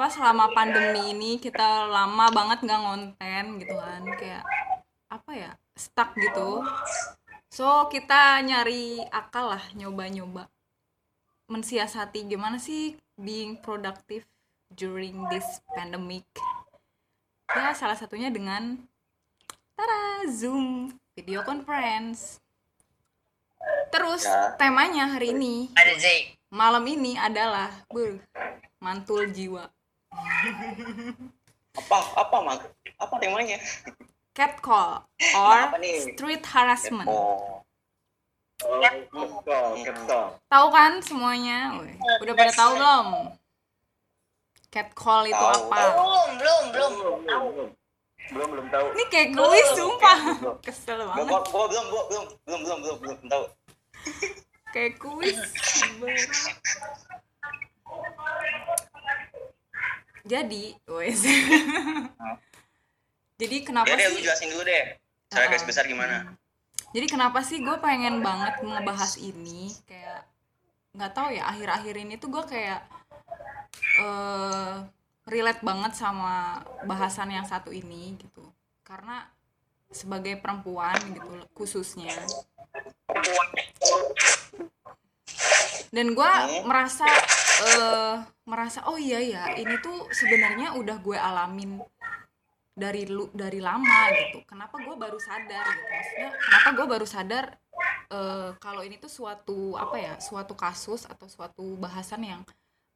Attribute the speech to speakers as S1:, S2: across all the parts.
S1: apa selama pandemi ini kita lama banget nggak ngonten gitu kan. Kayak apa ya stuck gitu. So kita nyari akal lah nyoba-nyoba. Mensiasati gimana sih being productive during this pandemic. Ya salah satunya dengan tara zoom video conference. Terus
S2: Ya.
S1: temanya hari ini malam ini adalah ber mantul jiwa
S2: apa apa mak apa temanya
S1: catcall or
S2: Apa nih?
S1: street harassment.
S2: Oh
S3: Oh, ketol, ketol.
S1: tahu kan semuanya? Woi, udah pada tahu belum? Catcall itu
S2: Tahu,
S1: apa?
S4: Belum, belum, belum.
S3: Belum, belum, belum, belum tahu.
S1: ini kayak kuis sumpah. kesel banget.
S2: gua, gua belum gua belum belum belum belum belum tahu.
S1: Kayak kuis jadi wes jadi kenapa
S2: ya deh lu
S1: sih
S2: jelasin dulu deh. Cara garis
S1: Uh-uh.
S2: besar gimana?
S1: Jadi kenapa sih gue pengen banget ngebahas ini? Kayak nggak tahu ya akhir-akhir ini tuh gue kayak eh relate banget sama bahasan yang satu ini gitu. Karena sebagai perempuan gitu khususnya dan gue
S2: Hmm.
S1: merasa eh merasa oh iya ya ini tuh sebenarnya udah gue alamin dari lu dari lama gitu. Kenapa gue baru sadar gitu? Maksudnya kenapa gue baru sadar eh, kalau ini tuh suatu apa ya suatu kasus atau suatu bahasan yang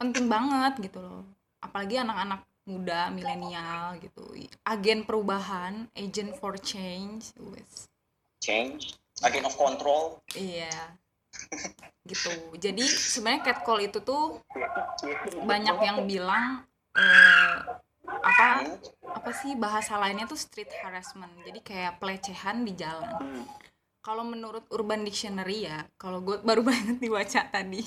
S1: penting banget gitu loh. Apalagi anak-anak muda milenial gitu. Agen perubahan agent for change wes.
S2: Change agent of control.
S1: Iya gitu. Jadi sebenarnya catcall itu tuh banyak yang bilang eh, apa apa sih bahasa lainnya tuh street harassment. Jadi kayak pelecehan di jalan. Kalau menurut Urban Dictionary ya kalau gue baru banget dibaca tadi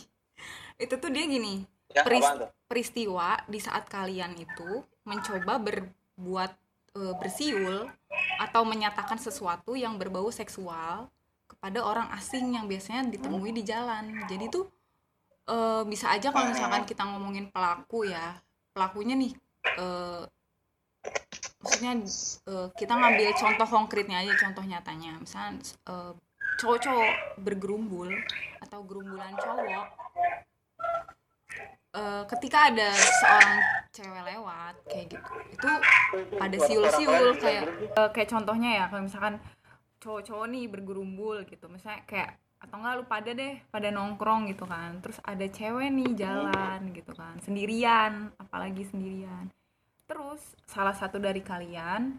S1: itu tuh dia gini
S2: ya
S1: Peris- peristiwa di saat kalian itu mencoba berbuat eh, bersiul atau menyatakan sesuatu yang berbau seksual kepada orang asing yang biasanya ditemui di jalan. Jadi tuh eh, bisa aja kalau misalkan kita ngomongin pelaku ya pelakunya nih eh, maksudnya eh, kita ngambil contoh konkretnya aja contoh nyatanya. Misalnya eh, cowok-cowok bergerumbul atau gerumbulan cowok eh, ketika ada seorang cewek lewat kayak gitu itu ada siul-siul kayak eh, kayak contohnya ya kalau misalkan cowok-cowok nih bergerumbul gitu. Misalnya kayak atau enggak lu pada deh pada nongkrong gitu kan. Terus ada cewek nih jalan gitu kan. Sendirian apalagi sendirian. Terus salah satu dari kalian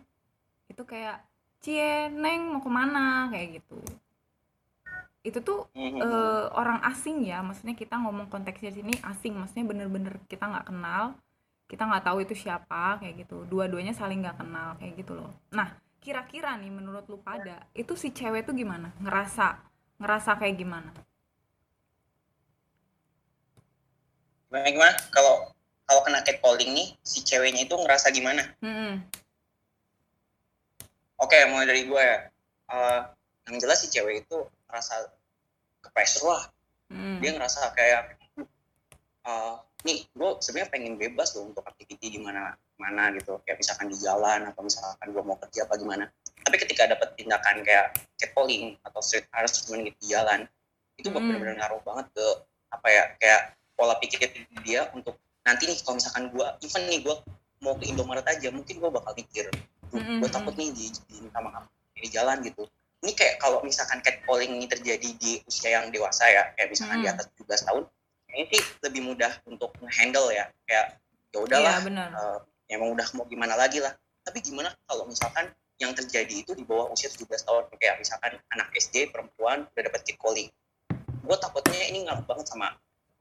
S1: itu kayak cie neng mau ke mana? Kayak gitu. Itu tuh eh, orang asing ya. Maksudnya kita ngomong konteksnya sini asing. Maksudnya bener-bener kita nggak kenal. Kita nggak tahu itu siapa kayak gitu. Dua-duanya saling nggak kenal kayak gitu loh. Nah kira-kira nih menurut lu pada itu si cewek tuh gimana? Ngerasa ngerasa kayak gimana?
S2: Gimana gimana? Kalau kalau kena catcalling nih si ceweknya itu ngerasa gimana?
S1: Hmm,
S2: oke mulai dari gue ya. Eh, yang jelas si cewek itu ngerasa ke pressure lah.
S1: Hmm,
S2: dia ngerasa kayak eh nih gue sebenarnya pengen bebas loh untuk aktiviti di mana mana gitu. Kayak misalkan di jalan atau misalkan gue mau kerja apa gimana. Tapi ketika dapat tindakan kayak catcalling atau street harassment gitu di jalan itu
S1: Hmm.
S2: benar-benar ngaruh banget ke apa ya kayak pola pikir dia untuk nanti nih kalau misalkan gue even nih gue mau ke Indomaret aja mungkin gue bakal mikir
S1: Mm-mm,
S2: gue takut nih di, di sama kamu di jalan gitu. Ini kayak kalau misalkan catcalling ini terjadi di usia yang dewasa ya kayak misalkan di
S1: Mm.
S2: atas 17 tahun ini sih lebih mudah untuk handle ya. Kayak ya udahlah eh, emang udah mau gimana lagi lah. Tapi gimana kalau misalkan yang terjadi itu di bawah usia 17 tahun? Kayak misalkan anak SD perempuan udah dapat catcalling gue takutnya ini ngaruh banget sama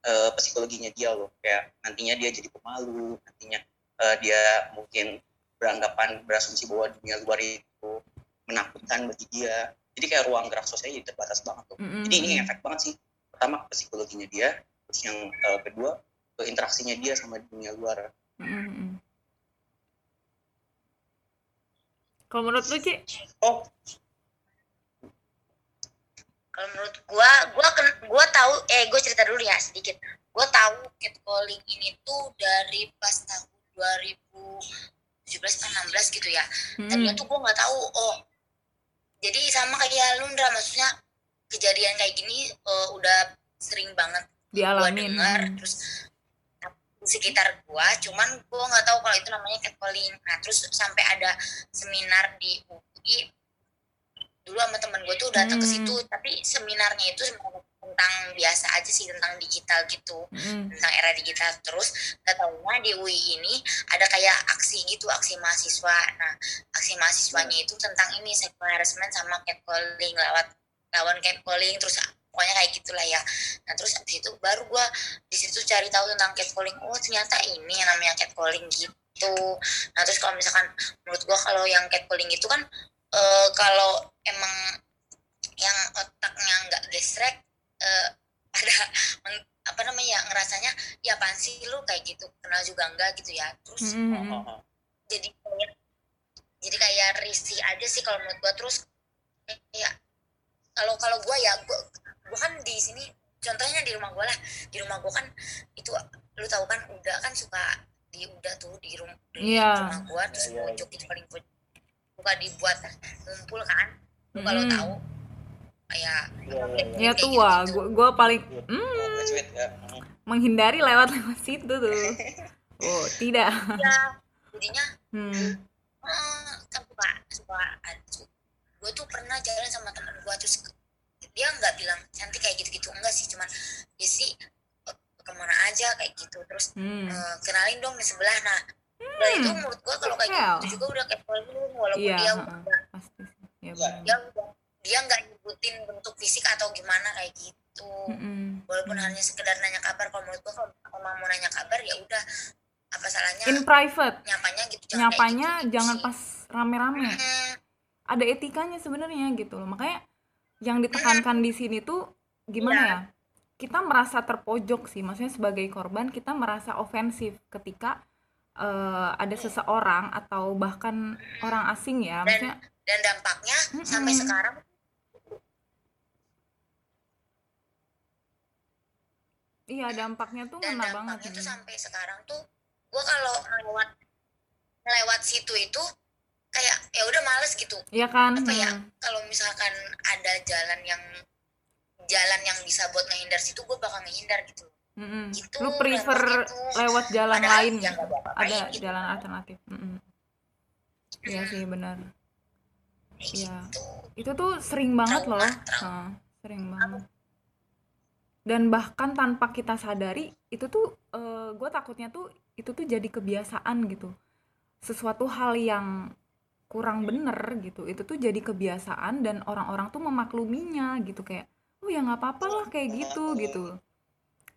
S2: eh, psikologinya dia loh. Kayak nantinya dia jadi pemalu nantinya eh, dia mungkin beranggapan berasumsi bahwa dunia luar itu menakutkan bagi dia. Jadi kayak ruang gerak sosialnya jadi terbatas banget tuh.
S1: Mm-mm,
S2: jadi ini efek banget sih. Pertama psikologinya dia terus yang eh, kedua ke interaksinya dia sama dunia luar
S1: mm-mm, mm-mm. Kalau menurut lu Ci
S2: oh
S4: Kalau menurut gua, gua ken, gua tahu eh gua cerita dulu ya sedikit. Gua tahu catcalling ini tuh dari pas tahun 2017 atau 16 gitu ya
S1: Mm-mm.
S4: tadinya tuh gue nggak tahu oh jadi sama kayak Lundra maksudnya kejadian kayak gini eh, udah sering banget
S1: dialamin
S4: dengar
S1: Mm.
S4: terus sekitar gua cuman gua nggak tahu kalau itu namanya catcalling nah terus sampai ada seminar di UI dulu sama temen gue tuh datang ke
S1: Hmm.
S4: situ tapi seminarnya itu tentang biasa aja sih tentang digital gitu
S1: Mm-mm.
S4: tentang era digital terus gak taunya di UI ini ada kayak aksi gitu aksi mahasiswa nah aksi mahasiswanya itu tentang ini sexual harassment sama catcalling lewat lawan catcalling terus pokoknya kayak gitulah ya. Nah terus abis itu baru gua di situ cari tahu tentang catcalling. Oh ternyata ini yang namanya catcalling gitu. Nah terus kalau misalkan menurut gua kalau yang catcalling itu kan eh, kalau emang yang otaknya nggak gesrek eh, ada meng- apa namanya ya ngerasanya ya apaan sih lu? Kayak gitu. Kenal juga enggak gitu ya. Terus.
S2: Oh, oh, oh.
S4: jadi kayak jadi kayak risih aja sih kalau menurut gua. Terus kayak kalau kalau gua ya gua, gua kan di sini contohnya di rumah gua lah di rumah gua kan itu lu tahu kan udah kan suka di udah tuh di, rum, di
S1: Iya.
S4: rumah gua terus
S3: Iya, iya.
S4: pojok itu paling pojok suka dibuat ngumpul kan lu kalau
S1: Mm-mm.
S4: tahu kayak
S3: Iya, iya, iya.
S1: ya
S4: kayak
S1: tua
S4: gitu-gitu.
S1: gua, gua paling mm,
S2: ya. Mm.
S1: menghindari lewat lewat situ tuh oh tidak
S4: ya jadinya
S1: hmm.
S4: eh, kan suka suka gue tuh pernah jalan sama teman gue terus dia nggak bilang cantik kayak gitu-gitu enggak sih cuman dia sih eh, ke mana aja kayak gitu terus
S1: Hmm.
S4: eh, kenalin dong di sebelah nah dari itu
S1: Hmm.
S4: menurut gue kalau kayak gitu juga udah kayak belum walaupun
S1: Iya,
S4: dia
S1: heeh.
S4: udah
S1: pasti ya,
S4: dia udah dia nggak nyebutin bentuk fisik atau gimana kayak gitu
S1: Mm-mm.
S4: walaupun
S1: Hmm.
S4: hanya sekedar nanya kabar kalau menurut gue kalau mau nanya kabar ya udah apa salahnya
S1: in private
S4: nyapanya gitu jangan
S1: nyapanya
S4: gitu, gitu
S1: jangan
S4: sih.
S1: pas rame-rame ada etikanya sebenarnya gitu loh makanya yang ditekankan di sini tuh gimana
S4: Iya.
S1: ya kita merasa terpojok sih maksudnya sebagai korban kita merasa ofensif ketika eh, ada seseorang atau bahkan orang asing ya maksudnya
S4: dan dampaknya sampai
S1: Mm-mm.
S4: sekarang
S1: iya dampaknya tuh
S4: dan
S1: ngena banget
S4: dampaknya tuh sampai sekarang tuh gue kalau lewat lewat situ itu kayak ya udah males gitu
S1: Iya kan
S4: apa ya
S1: Hmm.
S4: kalau misalkan ada jalan yang jalan yang bisa buat ngehindar situ gue bakal ngehindar gitu
S1: Mm-mm.
S4: Gitu,
S1: lu prefer
S4: tuh.
S1: lewat jalan
S4: Padahal
S1: lain
S4: ya
S1: ada
S4: gitu.
S1: jalan alternatif Mm-mm. iya sih benar Iya.
S4: gitu
S1: itu tuh sering banget
S4: Trauma,
S1: loh
S4: trauma.
S1: Heeh, sering banget dan bahkan tanpa kita sadari itu tuh gue takutnya tuh itu tuh jadi kebiasaan gitu sesuatu hal yang kurang bener gitu. Itu tuh jadi kebiasaan dan orang-orang tuh memakluminya gitu. Kayak oh ya nggak apa-apa lah kayak gitu gitu.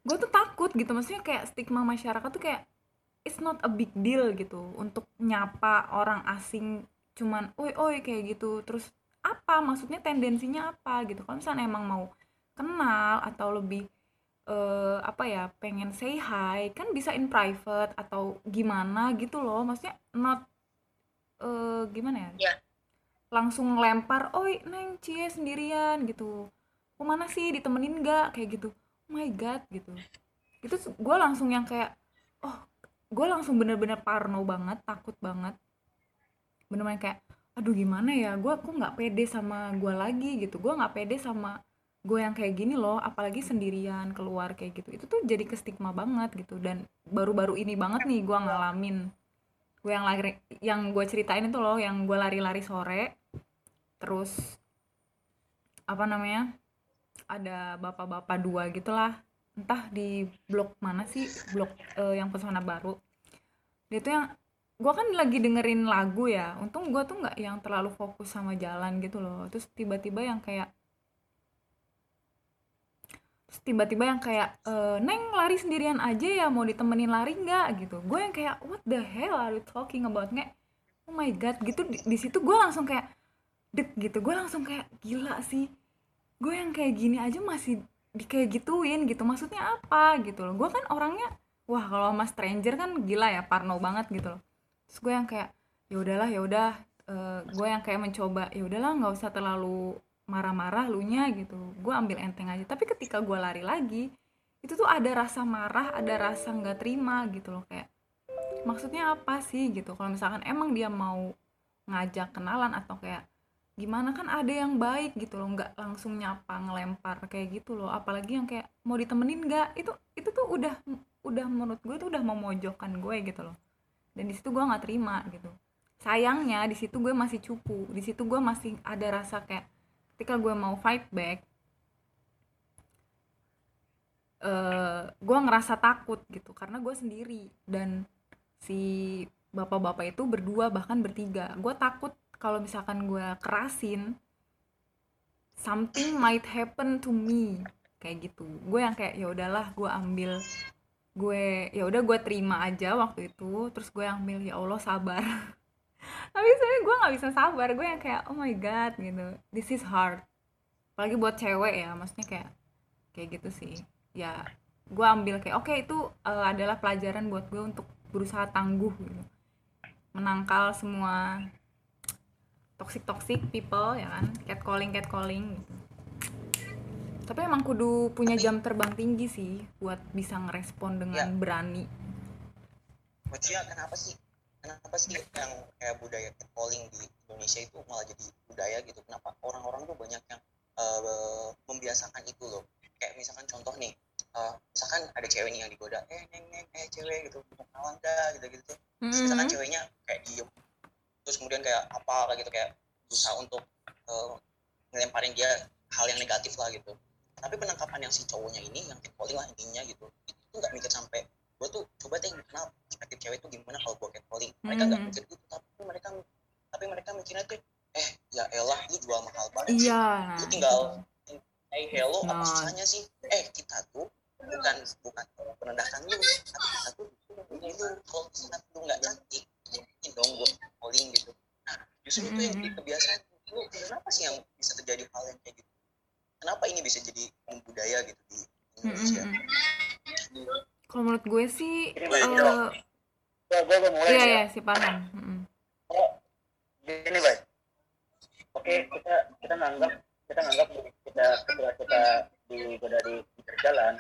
S1: Gue tuh takut gitu. Maksudnya kayak stigma masyarakat tuh kayak it's not a big deal gitu. Untuk nyapa orang asing cuman oi oi kayak gitu. Terus apa? Maksudnya tendensinya apa? gitu. Kalau misalnya emang mau kenal atau lebih eh, apa ya pengen say hi kan bisa in private atau gimana gitu loh. Maksudnya not eh, gimana ya?
S4: Iya.
S1: langsung lempar oi neng cie sendirian gitu. Ke mana sih? Ditemenin nggak? Kayak gitu. Oh my god gitu. Itu gue langsung yang kayak oh gue langsung bener-bener parno banget takut banget. Bener-bener kayak aduh gimana ya? Gue kok nggak pede sama gue lagi gitu. Gue nggak pede sama gue yang kayak gini loh apalagi sendirian keluar kayak gitu. Itu tuh jadi ke stigma banget gitu. Dan baru-baru ini banget nih gue ngalamin gue yang lari yang gue ceritain itu loh yang gue lari-lari sore. Terus apa namanya ada bapak-bapak dua gitulah. Entah di blok mana sih blok eh, yang pesona baru. Dia tuh yang gue kan lagi dengerin lagu ya. Untung gue tuh nggak yang terlalu fokus sama jalan gitu loh. Terus tiba-tiba yang kayak tiba-tiba yang kayak "Eh, neng lari sendirian aja ya mau ditemenin lari nggak? Gitu. Gue yang kayak what the hell are you talking about? Nggak oh my god gitu. Di, di situ gue langsung kayak dek gitu. Gue langsung kayak gila sih gue yang kayak gini aja masih di kayak gituin gitu. Maksudnya apa? Gitu loh. Gue kan orangnya wah kalau sama stranger kan gila ya parno banget gitu loh. Terus gue yang kayak ya udahlah ya udah Eh, gue yang kayak mencoba ya udahlah nggak usah terlalu marah-marah lu nya gitu. Gue ambil enteng aja. Tapi ketika gue lari lagi itu tuh ada rasa marah ada rasa nggak terima gitu loh kayak maksudnya apa sih? gitu. Kalau misalkan emang dia mau ngajak kenalan atau kayak gimana? Kan ada yang baik gitu loh. Nggak langsung nyapa ngelempar kayak gitu loh. Apalagi yang kayak mau ditemenin nggak? Itu itu tuh udah udah menurut gue tuh udah memojokkan gue gitu loh. Dan di situ gue nggak terima gitu. Sayangnya di situ gue masih cupu. Di situ gue masih ada rasa kayak ketika gue mau fight back eh gue ngerasa takut gitu karena gue sendiri dan si bapak-bapak itu berdua bahkan bertiga. Gue takut kalau misalkan gue kerasin something might happen to me. Kayak gitu. Gue yang kayak ya udahlah gue ambil gue ya udah gue terima aja waktu itu terus gue yang ambil ya allah sabar tapi sebenarnya gue nggak bisa sabar. Gue yang kayak oh my god gitu. This is hard. Apalagi buat cewek ya maksudnya kayak kayak gitu sih. Ya gue ambil kayak oke itu uh, adalah pelajaran buat gue untuk berusaha tangguh gitu. Menangkal semua toxic toxic people ya kan? Catcalling catcalling gitu. Tapi emang kudu punya jam terbang tinggi sih buat bisa ngerespon dengan
S2: Ya.
S1: berani.
S2: Maksudnya kenapa sih kenapa sih yang kayak budaya catcalling di Indonesia itu malah jadi budaya gitu? Kenapa orang-orang tuh banyak yang eh, membiasakan itu loh? Kayak misalkan contoh nih eh, misalkan ada cewek nih yang digoda eh neng neng eh cewek gitu mau kenalan dah gitu gitu terus misalkan ceweknya kayak diem. Terus kemudian kayak apa kayak gitu kayak berusaha untuk eh, ngelemparin dia hal yang negatif lah gitu. Tapi penangkapan yang si cowoknya ini yang catcalling lah intinya gitu itu nggak mikir sampai gue tuh coba deh kenal perspektif cewek tuh gimana kalau gue catcalling. Mereka nggak
S1: Mhm.
S2: mikir gitu tapi mereka tapi mereka mikirnya tuh eh ya elah lu jual mahal banget sih.
S1: Iya. Nah
S2: lu tinggal hey hello apa
S1: Nah.
S2: susahnya sih? Eh kita tuh bukan bukan merendahkan lu tapi kita tuh ini lu. Kalau misalnya lu nggak cantik mungkin dong gue calling gitu. Nah justru itu yang jadi kebiasaan. Lu kenapa sih yang bisa terjadi hal yang kayak gitu? Kenapa ini bisa jadi budaya gitu di Indonesia?
S1: Mhm. Kalau menurut gue sih
S3: Ini
S1: eh,
S3: Bang, gue mulai
S1: iya
S3: ya.
S1: iya si paham Mhm.
S3: Gini baik. Oke kita kita nganggap kita nganggap kita ketika kita digoda di pinggir jalan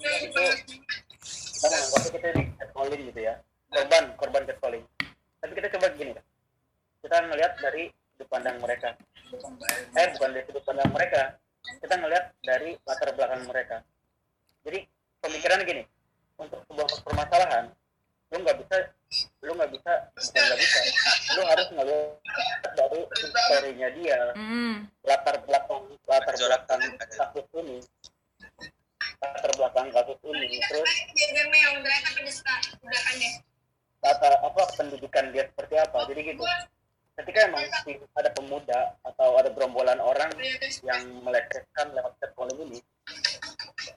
S3: itu kita menganggapnya kita di catcalling gitu ya. Korban korban catcalling tapi kita coba gini kita ngelihat dari sudut pandang mereka. Eh bukan dari sudut pandang mereka. Kita ngelihat dari latar belakang mereka. Jadi pemikirannya gini untuk sebuah permasalahan lu nggak bisa lu nggak bisa bukan nggak bisa. Lu harus ngelihat dari historinya dia.
S1: Mhm.
S3: latar belakang latar belakang kasus ini. Latar belakang kasus ini terus latar apa pendidikan dia seperti apa. Jadi gitu. Ketika emang ada pemuda atau ada gerombolan orang yang melecehkan lewat catcalling ini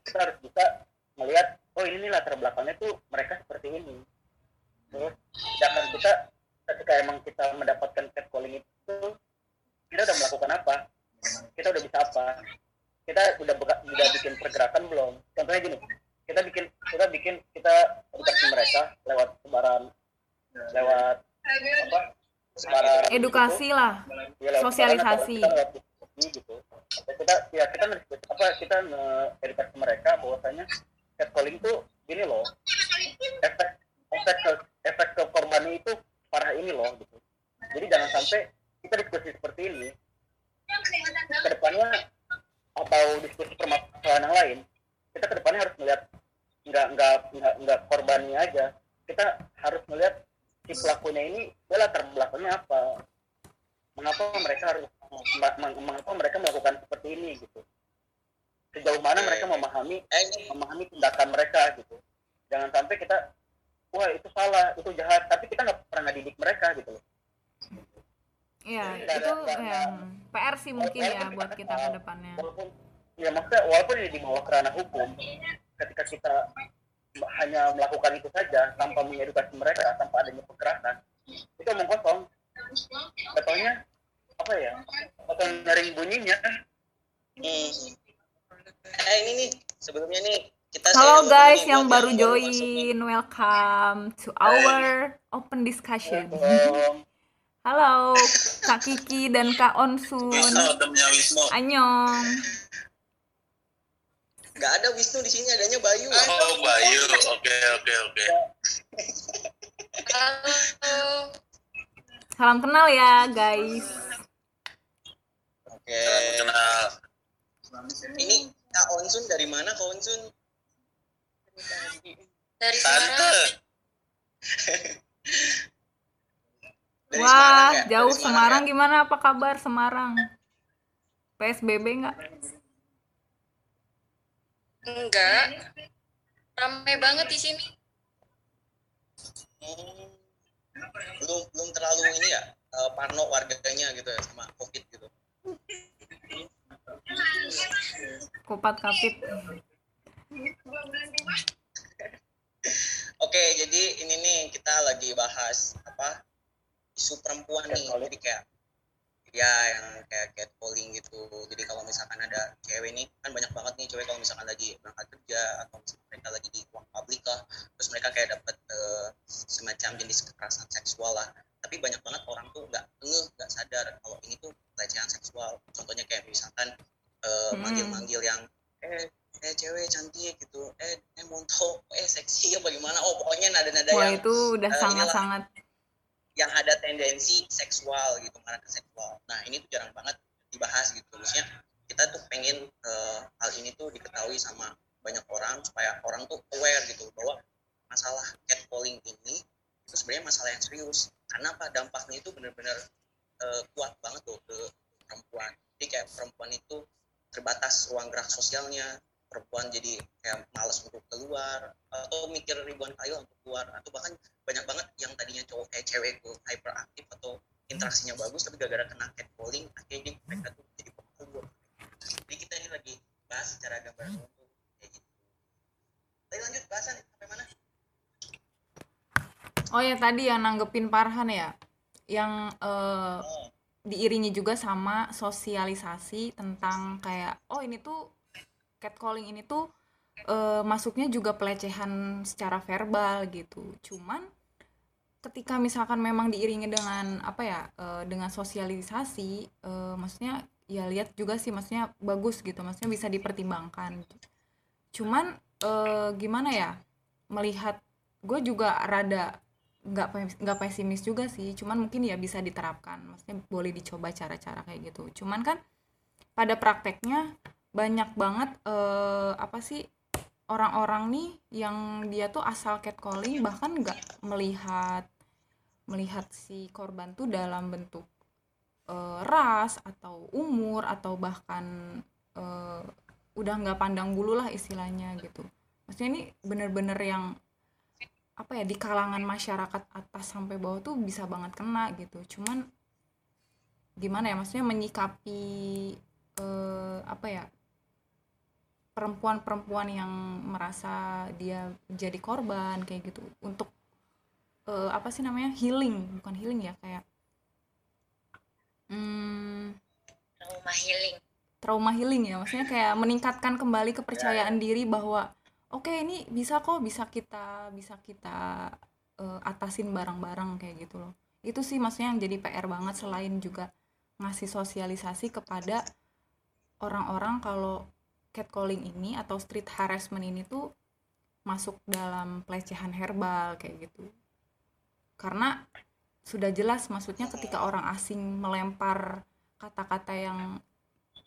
S3: kita harus bisa melihat oh ini nih latar belakangnya tuh mereka seperti ini. Terus sedangkan kita ketika emang kita mendapatkan catcalling itu kita udah melakukan apa? Kita udah bisa apa? Kita udah udah bikin pergerakan belum? Contohnya gini kita bikin kita bikin kita edukasi mereka lewat sebaran lewat apa? Sebaran
S1: edukasi lah
S3: Ya, lewat
S1: Sosialisasi.
S3: sebaran kita lewat gitu. Ya, kita ya kita apa kita edukasi mereka bahwasanya catcalling tuh gini loh. Efek efek ke efek ke korbannya itu parah ini loh gitu. Jadi jangan sampai kita diskusi seperti ini. Ke depannya atau diskusi permasalahan yang lain kita ke depannya harus melihat nggak nggak nggak nggak korbannya aja. Kita harus melihat si pelakunya ini dia latar belakangnya apa? Mengapa mereka harus mengapa mereka melakukan seperti ini gitu sejauh mana
S2: Oke.
S3: mereka memahami
S2: eh
S3: memahami tindakan mereka gitu jangan sampai kita wah itu salah itu jahat tapi kita nggak pernah ngedidik mereka gitu loh
S1: Iya, itu
S3: nggak ada-
S1: yang PR sih mungkin ya buat kita ke depannya.
S3: walaupun ya maksudnya walaupun ini di bawah kerana hukum ketika kita hanya melakukan itu saja tanpa mengedukasi mereka tanpa adanya pergerakan itu omong kosong katanya apa ya atau nyaring bunyinya
S2: hmm. Eh ini nih sebelumnya nih kita
S1: Halo guys yang
S2: buat
S1: baru join, welcome to our open discussion. Halo Kak Kiki dan Kak Onsun.
S2: Wisnu
S1: Anyong.
S2: nggak ada Wisnu di sini adanya Bayu
S5: Oh, Bayu. Oke, oke, oke.
S1: salam kenal ya guys
S2: Oke.
S5: kenal
S2: Ini Kak Onsun dari mana Kak Onsun?
S4: dari
S5: tante
S4: Semarang
S2: Dari
S1: wah
S2: Semarang ya?
S1: jauh
S2: Dari
S1: Semarang
S2: ya?
S1: gimana apa kabar Semarang PSBB nggak
S4: enggak ramai banget di sini
S2: Hmm. Belum belum terlalu ini ya eh, parno warganya gitu ya sama COVID gitu.
S1: Kupat kapit
S2: Oke, jadi ini nih kita lagi bahas apa isu perempuan nih. Jadi kayak ya yang kayak catcalling gitu. Jadi kalau misalkan ada cewek nih kan banyak banget nih cewek kalau misalkan lagi berangkat kerja atau misalkan mereka lagi di ruang publik lah, terus mereka kayak dapat eh, semacam jenis kekerasan seksual lah. Tapi banyak banget orang tuh nggak ngeh, nggak sadar kalau ini tuh pelecehan seksual. Contohnya kayak misalkan eh,
S1: Hmm.
S2: manggil-manggil yang eh eh cewek cantik gitu. Eh eh montok eh seksi apa gimana. Oh pokoknya nada-nada
S1: wah
S2: yang
S1: itu udah
S2: eh,
S1: sangat-sangat
S2: yang ada tendensi seksual gitu mana ke seksual. Nah ini tuh jarang banget dibahas gitu. Maksudnya kita tuh pengen eh, hal ini tuh diketahui sama banyak orang supaya orang tuh aware gitu bahwa masalah catcalling ini itu sebenarnya masalah yang serius. Karena apa? Dampaknya itu benar-benar eh, kuat banget tuh ke perempuan. Jadi kayak perempuan itu terbatas ruang gerak sosialnya perempuan jadi kayak malas untuk keluar atau mikir ribuan kali untuk keluar atau bahkan banyak banget yang tadinya cowok eh cewek itu hyperaktif atau interaksinya bagus tapi gara-gara kena catcalling akhirnya mereka tuh jadi pemalu jadi kita ini lagi bahas secara gambaran umum kayak gitu. Tadi lanjut bahasan sampai mana?
S1: Oh ya tadi yang nanggepin Parhan ya? Yang
S2: oh
S1: diiringi juga sama sosialisasi tentang kayak oh ini tuh catcalling ini tuh eh, masuknya juga pelecehan secara verbal gitu. Cuman ketika misalkan memang diiringi dengan apa ya eh, dengan sosialisasi eh, maksudnya ya lihat juga sih maksudnya bagus gitu maksudnya bisa dipertimbangkan. Cuman eh, gimana ya melihat gue juga rada nggak nggak pesimis juga sih. Cuman mungkin ya bisa diterapkan. Maksudnya boleh dicoba cara-cara kayak gitu. Cuman kan pada prakteknya banyak banget eh, apa sih orang-orang nih yang dia tuh asal catcalling bahkan nggak melihat melihat si korban tuh dalam bentuk eh, ras atau umur atau bahkan eh, udah nggak pandang bulu lah istilahnya gitu. Maksudnya ini bener-bener yang apa ya di kalangan masyarakat atas sampai bawah tuh bisa banget kena gitu. Cuman gimana ya maksudnya menyikapi eh, apa ya perempuan-perempuan yang merasa dia jadi korban kayak gitu untuk eh, apa sih namanya healing bukan healing ya kayak hmm,
S4: trauma healing.
S1: trauma healing ya maksudnya kayak meningkatkan kembali kepercayaan diri bahwa oke ini bisa kok bisa kita bisa kita eh, atasin bareng-bareng kayak gitu loh. Itu sih maksudnya yang jadi PR banget selain juga ngasih sosialisasi kepada orang-orang kalau catcalling ini atau street harassment ini tuh masuk dalam pelecehan herbal kayak gitu. Karena sudah jelas maksudnya ketika orang asing melempar kata-kata yang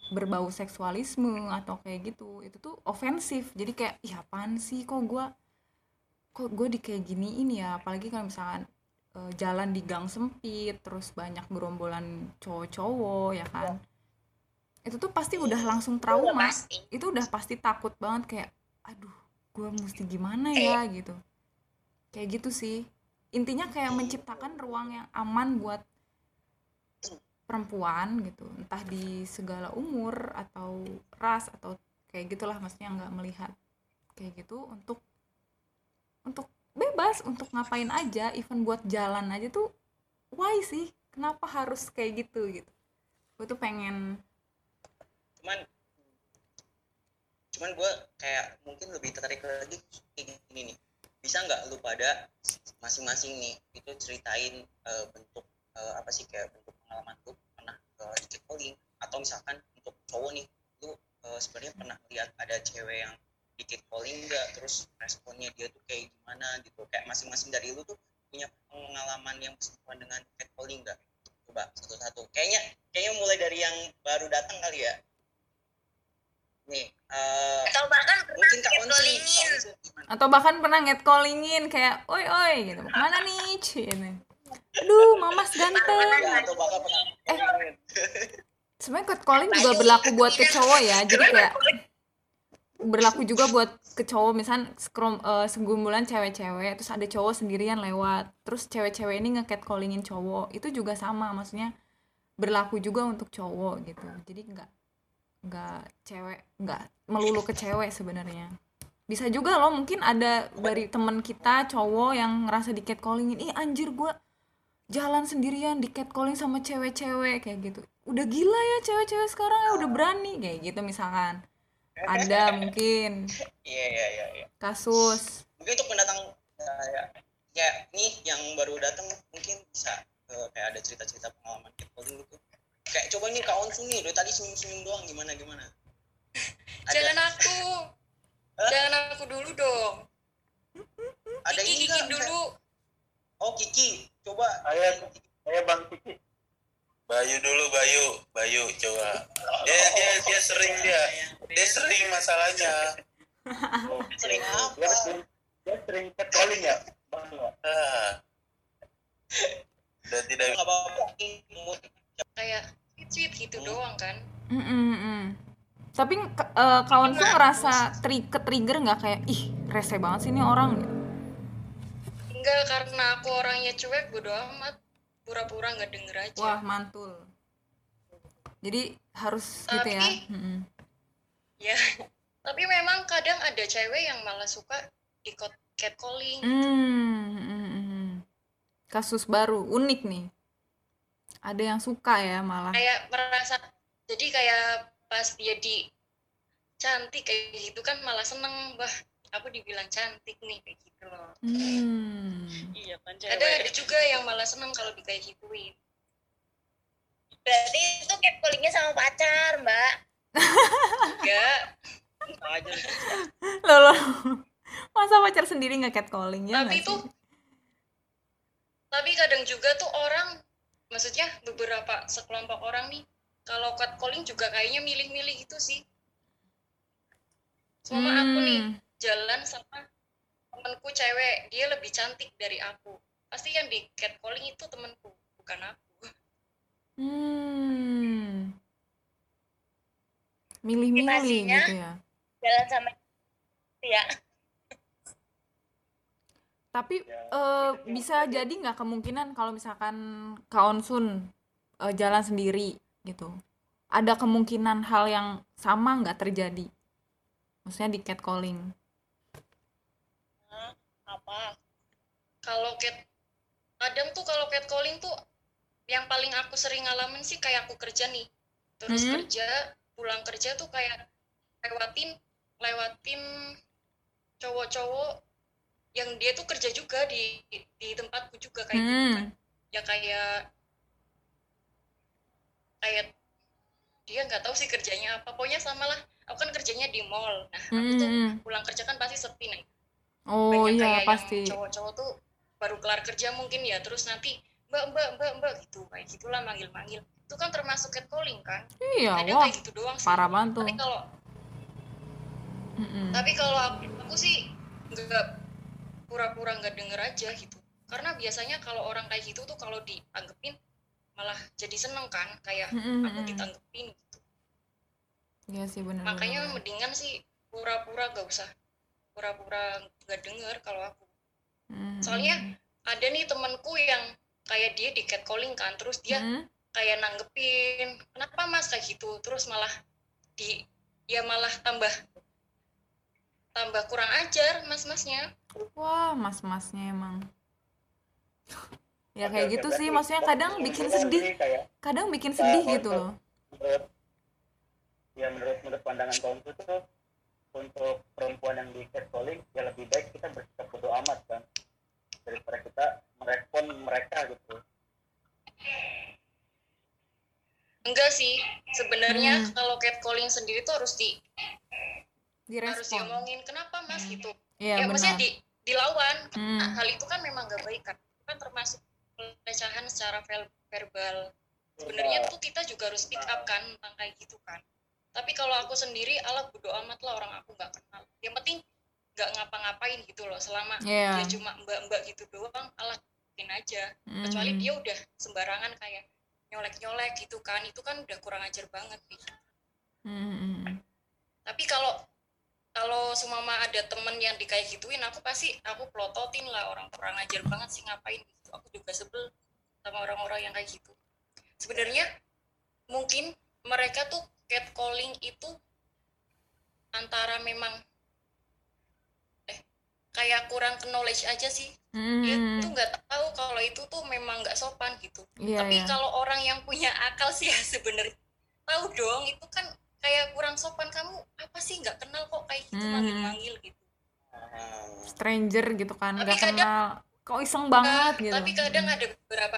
S1: berbau seksualisme atau kayak gitu itu tuh ofensif jadi kayak ih apaan sih? Kok gua kok gue di kayak giniin ya? Apalagi kalau misalkan eh, jalan di gang sempit terus banyak gerombolan cowok-cowok ya kan? Itu tuh pasti udah langsung
S4: Udah
S1: trauma
S4: pasti.
S1: Itu udah pasti takut banget kayak aduh gue mesti gimana ya? Gitu. Kayak gitu sih. Intinya kayak menciptakan ruang yang aman buat perempuan gitu entah di segala umur atau ras atau kayak gitulah maksudnya nggak melihat kayak gitu untuk untuk bebas untuk ngapain aja even buat jalan aja tuh why sih? Kenapa harus kayak gitu gitu? Gue tuh pengen
S2: cuman cuman gue kayak mungkin lebih tertarik lagi gini nih. Bisa nggak lu pada masing-masing nih itu ceritain eh, bentuk eh, apa sih kayak pengalaman lu pernah uh, di catcalling atau misalkan untuk cowok nih lu eh, sebenarnya pernah lihat ada cewek yang di catcalling nggak terus responnya dia tuh kayak gimana gitu kayak masing-masing dari lu tuh punya pengalaman yang bersentuhan dengan catcalling nggak? Coba satu-satu. Kayaknya kayaknya mulai dari yang baru datang kali ya. Nih, eh,
S4: atau bahkan pernah
S2: mungkin Kak Onsi,
S1: atau bahkan pernah nge-callingin kayak oi oi gitu mana nih Ci?" Aduh mamas ganteng. Eh. sebenarnya catcalling juga berlaku buat ke cowok ya jadi kayak berlaku juga buat ke cowok. Misal skrom, eh, segumpulan cewek-cewek terus ada cowok sendirian lewat. Terus cewek-cewek ini nge-catcallingin cowok. Itu juga sama maksudnya berlaku juga untuk cowok gitu. Jadi nggak nggak cewek nggak melulu ke cewek sebenarnya. Bisa juga loh mungkin ada dari teman kita cowok yang ngerasa di catcallingin ih anjir gua jalan sendirian di catcalling sama cewek-cewek kayak gitu udah gila ya cewek-cewek sekarang ya udah berani kayak gitu misalkan ada mungkin
S2: Iya, iya, iya, iya.
S1: kasus
S2: Mungkin untuk pendatang ya, ya, ya nih yang baru datang mungkin bisa eh, kayak ada cerita-cerita pengalaman catcalling gitu. Kayak coba nih Kak Onsu nih, dari tadi senyum-senyum doang gimana gimana? Ada,
S5: Jangan aku. Jangan aku dulu dong.
S2: ada
S5: Kiki,
S2: ini
S5: Kiki
S2: nggak?
S5: dulu.
S2: Oh Kiki, coba.
S3: Saya saya Bang Kiki.
S6: Bayu dulu Bayu, Bayu coba. Dia dia dia sering dia, dia sering masalahnya.
S3: Oh,
S2: Sering apa?
S3: Dia sering dia sering catcalling ya, Bang. ya?
S6: Ah. Dan tidak
S2: apa-apa. Mood
S5: Kayak sweet gitu doang kan.
S1: Mm, mm, mm. tapi eh, kawan tuh ngerasa tri ke trigger nggak kayak ih rese banget sih ini orang gitu.
S5: Enggak karena aku orangnya cuek bodo amat. Pura-pura nggak denger aja.
S1: wah mantul jadi harus gitu ya
S5: Tapi-. Ya. Tapi memang kadang ada cewek yang malah suka di catcalling.
S1: Hmm, mm, mm, mm. kasus baru unik nih ada yang suka ya malah
S5: Kayak merasa jadi kayak pas dia di cantik kayak gitu kan malah seneng bah aku dibilang cantik nih kayak gitu loh.
S1: Hmm.
S5: iya kan ada ada juga yang malah seneng kalau di kayak gituin.
S4: Berarti itu catcallingnya sama pacar mbak.
S5: Enggak.
S1: Loh, loh. masa pacar sendiri nggak catcalling ya
S5: tapi itu tapi kadang juga tuh orang maksudnya beberapa sekelompok orang nih kalau catcalling juga kayaknya milih-milih gitu sih. Sama aku nih
S1: Hmm.
S5: Jalan sama temenku cewek dia lebih cantik dari aku pasti yang di catcalling itu temenku bukan aku
S1: Hmm. Milih-milih gitu ya.
S4: jalan sama ya
S1: Tapi
S3: Ya,
S1: eh,
S3: itu sih
S1: bisa jadi nggak kemungkinan kalau misalkan Kaonsun eh, jalan sendiri gitu. Ada kemungkinan hal yang sama nggak terjadi? Maksudnya di catcalling.
S5: Kalau cat kadang tuh kalau catcalling tuh yang paling aku sering ngalamin sih kayak aku kerja nih terus
S1: Hmm.
S5: kerja pulang kerja tuh kayak lewatin lewatin cowok-cowok yang dia tuh kerja juga di di tempatku juga kayak gitu kan
S1: Hmm.
S5: ya kayak kayak dia nggak tahu sih kerjanya apa pokoknya sama lah aku kan kerjanya di mall nah aku tuh
S1: Hmm.
S5: pulang kerja kan pasti sepi nih
S1: Oh
S5: banyak
S1: iya
S5: kayak
S1: pasti.
S5: cowok-cowok tuh baru kelar kerja mungkin ya terus nanti mbak mbak mbak mbak gitu kayak gitulah manggil manggil itu kan termasuk catcalling kan
S1: Iya,
S5: ada
S1: wah
S5: kayak gitu doang sih
S1: parah banget tuh.
S5: tapi kalau
S1: Mm-mm.
S5: tapi kalau aku, aku sih nggak pura-pura nggak denger aja gitu karena biasanya kalau orang kayak gitu tuh kalau dianggepin malah jadi seneng kan kayak
S1: Mm-mm,
S5: aku
S1: mm-mm.
S5: ditanggepin gitu
S1: Iya sih benar.
S5: makanya mendingan sih pura-pura gak usah pura-pura nggak denger kalau aku soalnya ada nih temanku yang kayak dia di catcalling kan terus dia
S1: Hmm.
S5: kayak nanggepin kenapa mas kayak gitu terus malah di ya malah tambah tambah kurang ajar mas-masnya
S1: Wah, mas-masnya emang. ya kayak gitu sih, maksudnya kadang bikin sedih, kadang bikin sedih gitu loh.
S3: menurut ya menurut menurut pandangan kaum tuh untuk perempuan yang di catcalling ya lebih baik kita bersikap bodo amat kan. Daripada kita merespon mereka gitu.
S5: Enggak sih. Sebenarnya
S1: Hmm.
S5: kalau catcalling sendiri tuh harus di harus
S1: Direspon.
S5: diomongin kenapa mas? Gitu.
S1: Iya
S5: ya maksudnya di dilawan.
S1: Hmm.
S5: Nah, hal itu kan memang gak baik kan. Kan termasuk pelecehan secara verbal. Sebenarnya tuh kita juga harus speak up kan tentang kayak gitu kan tapi kalau aku sendiri Allah bodo amat lah orang aku nggak kenal yang penting nggak ngapa-ngapain gitu loh selama
S1: Iya.
S5: dia cuma mbak-mbak gitu doang Allah bikin aja kecuali
S1: Mhm.
S5: dia udah sembarangan kayak nyolek-nyolek gitu kan itu kan udah kurang ajar banget nih
S1: Mhm.
S5: tapi kalau kalau semama ada temen yang di kayak gituin aku pasti aku plototin lah orang kurang ajar banget sih ngapain gitu aku juga sebel sama orang-orang yang kayak gitu sebenarnya mungkin mereka tuh catcalling itu antara memang eh kayak kurang knowledge aja sih dia
S1: Mhm.
S5: tuh nggak tahu kalau itu tuh memang nggak sopan gitu
S1: Iya,
S5: tapi
S1: iya.
S5: kalau orang yang punya akal sih ya sebenarnya tahu dong itu kan kayak kurang sopan kamu apa sih nggak kenal kok kayak gitu
S1: Hmm.
S5: manggil-manggil gitu
S2: Hmm.
S1: stranger gitu kan nggak
S5: kadang-
S1: kenal kok iseng banget
S5: Nah,
S1: gitu
S5: tapi kadang ada beberapa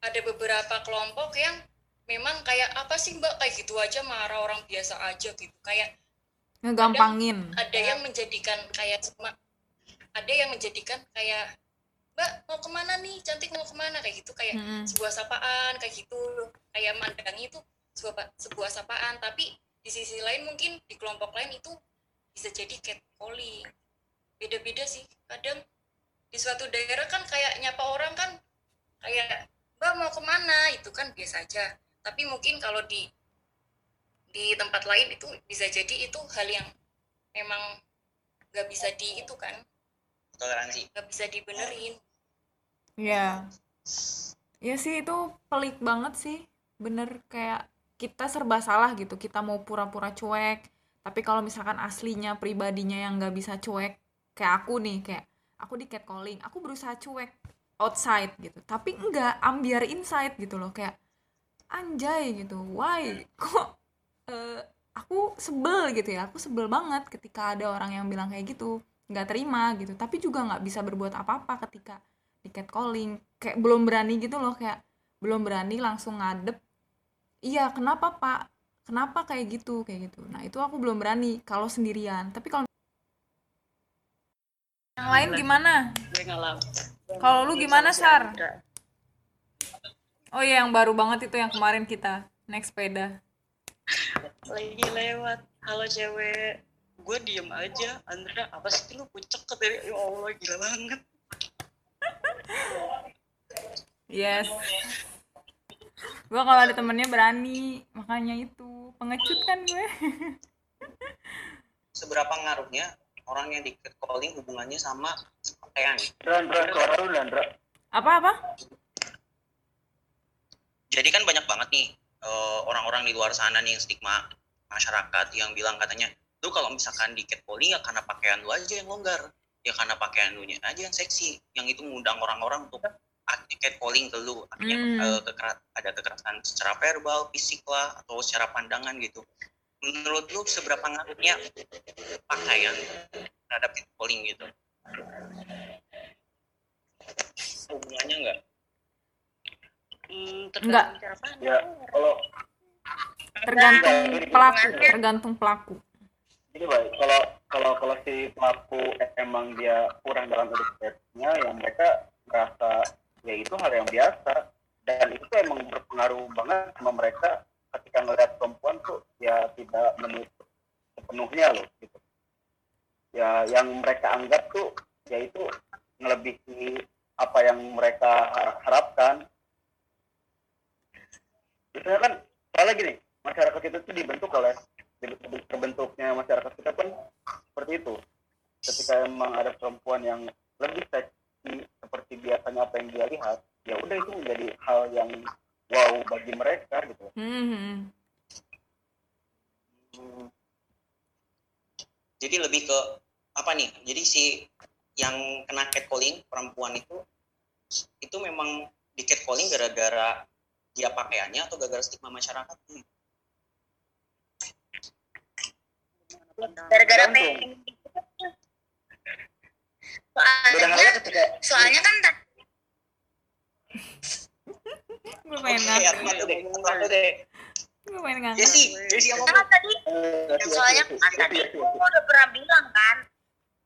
S5: ada beberapa kelompok yang memang kayak apa sih mbak? Kayak gitu aja marah orang biasa aja gitu. Kayak
S1: ngegampangin.
S5: ada yang menjadikan kayak cuma ada yang menjadikan kayak mbak mau ke mana nih? Cantik mau ke mana? Kayak gitu kayak
S1: Mhm.
S5: sebuah sapaan kayak gitu. Kayak mandangi itu sebuah sebuah sapaan. Tapi di sisi lain mungkin di kelompok lain itu bisa jadi catcalling. Beda-beda sih. Kadang di suatu daerah kan kayak nyapa orang kan kayak mbak mau ke mana? Itu kan biasa aja tapi mungkin kalau di di tempat lain itu bisa jadi itu hal yang memang nggak bisa di itu kan
S2: toleransi
S5: nggak bisa dibenerin
S1: Iya. Iya sih itu pelik banget sih. Bener kayak kita serba salah gitu. Kita mau pura-pura cuek. Tapi kalau misalkan aslinya pribadinya yang nggak bisa cuek, kayak aku nih, kayak aku di catcalling, aku berusaha cuek outside gitu. Tapi enggak, ambiar inside gitu loh. Kayak anjay gitu. Why? Kok eh, aku sebel gitu ya. Aku sebel banget ketika ada orang yang bilang kayak gitu. Nggak terima gitu. Tapi juga nggak bisa berbuat apa-apa ketika di catcalling kayak belum berani gitu loh. Kayak belum berani langsung ngadep. Iya kenapa pak? Kenapa kayak gitu? Kayak gitu. Nah itu aku belum berani. Kalau sendirian. Tapi kalau yang lain gimana? kalau lu gimana sar oh iya yang baru banget itu yang kemarin kita naik sepeda.
S7: Lagi lewat. Halo cewek. Gue diem aja. Andra apa sih lu pucek katanya? Ya Allah gila banget.
S1: Yes. Gua kalau ada temennya berani. Makanya itu. Pengecut kan gue.
S2: Seberapa ngaruhnya orang yang di catcalling hubungannya sama pakaian?
S3: Dran, Dran, suara lu dan Dran.
S1: apa apa
S2: jadi kan banyak banget nih eh, orang-orang di luar sana nih yang stigma masyarakat yang bilang katanya lu kalau misalkan di catcalling ya karena pakaian lu aja yang longgar ya karena pakaian lu aja yang seksi yang itu mengundang orang-orang untuk catcalling ke lu. Artinya
S1: Hmm.
S2: eh, kekera- ada kekerasan secara verbal fisik lah atau secara pandangan gitu. Menurut lu seberapa ngaruhnya pakaian terhadap catcalling gitu? Hubungannya enggak
S7: hmm,
S1: Enggak.
S7: tergantung cara pandang
S3: Ya, kalau
S1: tergantung pelaku tergantung pelaku
S3: Jadi baik, kalau kalau kalau si pelaku emang dia kurang dalam edukasinya, ya mereka merasa ya itu hal yang biasa dan itu emang berpengaruh banget sama mereka ketika ngeliat perempuan tuh ya tidak menutup sepenuhnya loh gitu. Ya yang mereka anggap tuh ya itu melebihi apa yang mereka harapkan. Biasanya kan soalnya gini, masyarakat itu tuh dibentuk oleh terbentuknya masyarakat kita pun seperti itu ketika emang ada perempuan yang lebih seksi seperti biasanya apa yang dia lihat ya udah itu menjadi hal yang wow bagi mereka gitu
S1: Hmm.
S2: Hmm. Jadi lebih ke apa nih? Jadi si yang kena catcalling perempuan itu itu memang di catcalling gara-gara dia pakaiannya atau gara-gara stigma masyarakat? Nih?
S4: gara-gara pengen soalnya
S3: ketika
S4: soalnya kan tadi
S1: gue pengen ngaku
S2: aku deh,
S1: gue pengen ngaku
S2: Jesse, Jesse yang
S4: kan
S2: ngomong.
S4: tadi
S3: eh,
S4: Ya, soalnya kan tadi
S3: Yesi.
S4: udah pernah bilang kan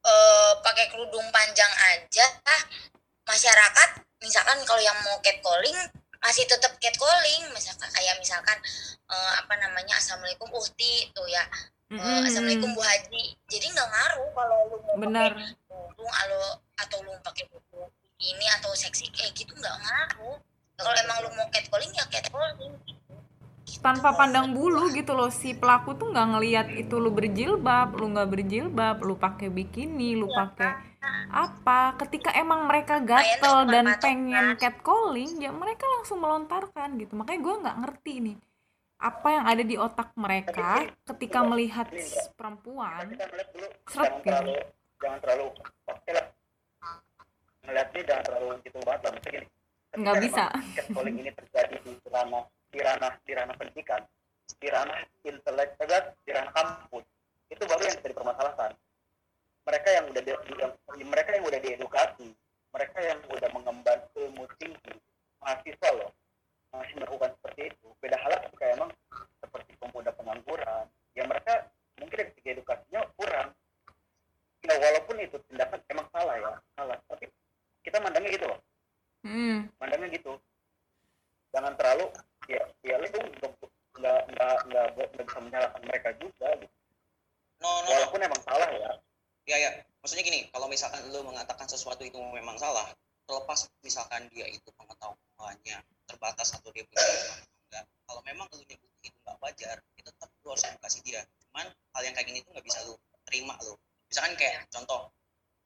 S4: eh pakai kerudung panjang aja masyarakat misalkan kalau yang mau catcalling masih tetap catcalling misalkan kayak misalkan eh, apa namanya assalamualaikum uhti tuh ya. Eh,
S1: Mm-mm.
S4: assalamualaikum bu haji. Jadi nggak ngaruh kalau lu mau
S1: bener
S4: pakai alo atau lu pakai buku ini atau seksi kayak gitu nggak ngaruh. Kalau emang lu mau catcalling ya catcalling.
S1: Tanpa pandang bulu gitu loh si pelaku tuh nggak ngelihat itu lu berjilbab lu nggak berjilbab lu pakai bikini lu pakai apa ketika emang mereka gatel
S4: cuma
S1: dan
S4: patokan.
S1: pengen catcalling ya mereka langsung melontarkan gitu makanya gue nggak ngerti nih apa yang ada di otak mereka ketika melihat perempuan Seret
S3: jangan
S1: gitu.
S3: terlalu jangan terlalu ngeliatnya jangan terlalu gitu banget lah maksudnya gini
S1: Nggak bisa.
S3: catcalling ini terjadi di ranah di ranah di ranah pendidikan di ranah intelektual di ranah kampus itu baru yang bisa dipermasalahkan mereka yang udah di, yang- mereka yang udah diedukasi mereka yang udah mengemban ilmu tinggi mahasiswa loh masih melakukan seperti itu. Beda halnya ketika emang seperti pemuda pengangguran ya mereka mungkin dari segi edukasinya kurang. Ya walaupun itu tindakan emang salah ya salah. Tapi kita mandangnya gitu loh.
S1: Hmm,
S3: mandangnya gitu. Jangan terlalu ya ya lu nggak nggak nggak bisa menyalahkan mereka juga gitu.
S2: no no no.
S3: Walaupun emang salah ya
S2: ya ya. Maksudnya gini kalau misalkan lu mengatakan sesuatu itu memang salah terlepas misalkan dia itu pengetahuannya terbatas atau dia punya enggak kalau memang lu nyebut itu nggak wajar itu tetap lu harus edukasi dia. Cuman hal yang kayak gini tuh nggak bisa lu terima lu. Misalkan kayak contoh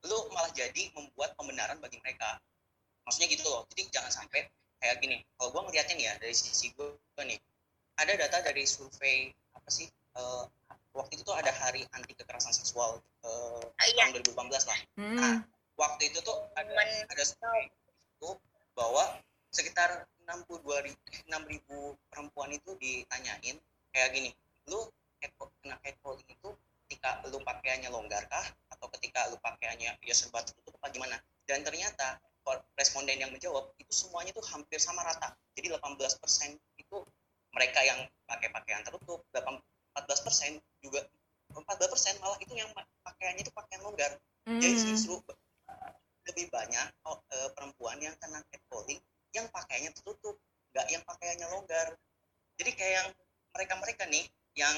S2: lu malah jadi membuat pembenaran bagi mereka. Maksudnya gitu loh. Jadi jangan sampai kayak gini. Kalau gua ngeliatnya nih ya dari sisi gua nih ada data dari survei apa sih eh, waktu itu tuh ada hari anti kekerasan seksual eh,
S4: Ah, iya.
S2: tahun 2018 lah.
S1: Hmm,
S2: waktu itu tuh ada
S4: Men-
S2: ada survei itu bahwa sekitar 62 ribu, 6 ribu perempuan itu ditanyain kayak gini lu kena catcalling itu ketika lu pakaiannya longgar kah atau ketika lu pakaiannya ya serba tertutup apa gimana? Dan ternyata responden yang menjawab itu semuanya tuh hampir sama rata. Jadi 18% itu mereka yang pakai pakaian tertutup 8 14% juga 14% malah itu yang pakaiannya itu pakaian longgar. Jadi
S1: hmm.
S2: justru lebih banyak oh, eh, perempuan yang kena catcalling yang pakaiannya tertutup nggak yang pakaiannya longgar. Jadi kayak yang mereka-mereka nih yang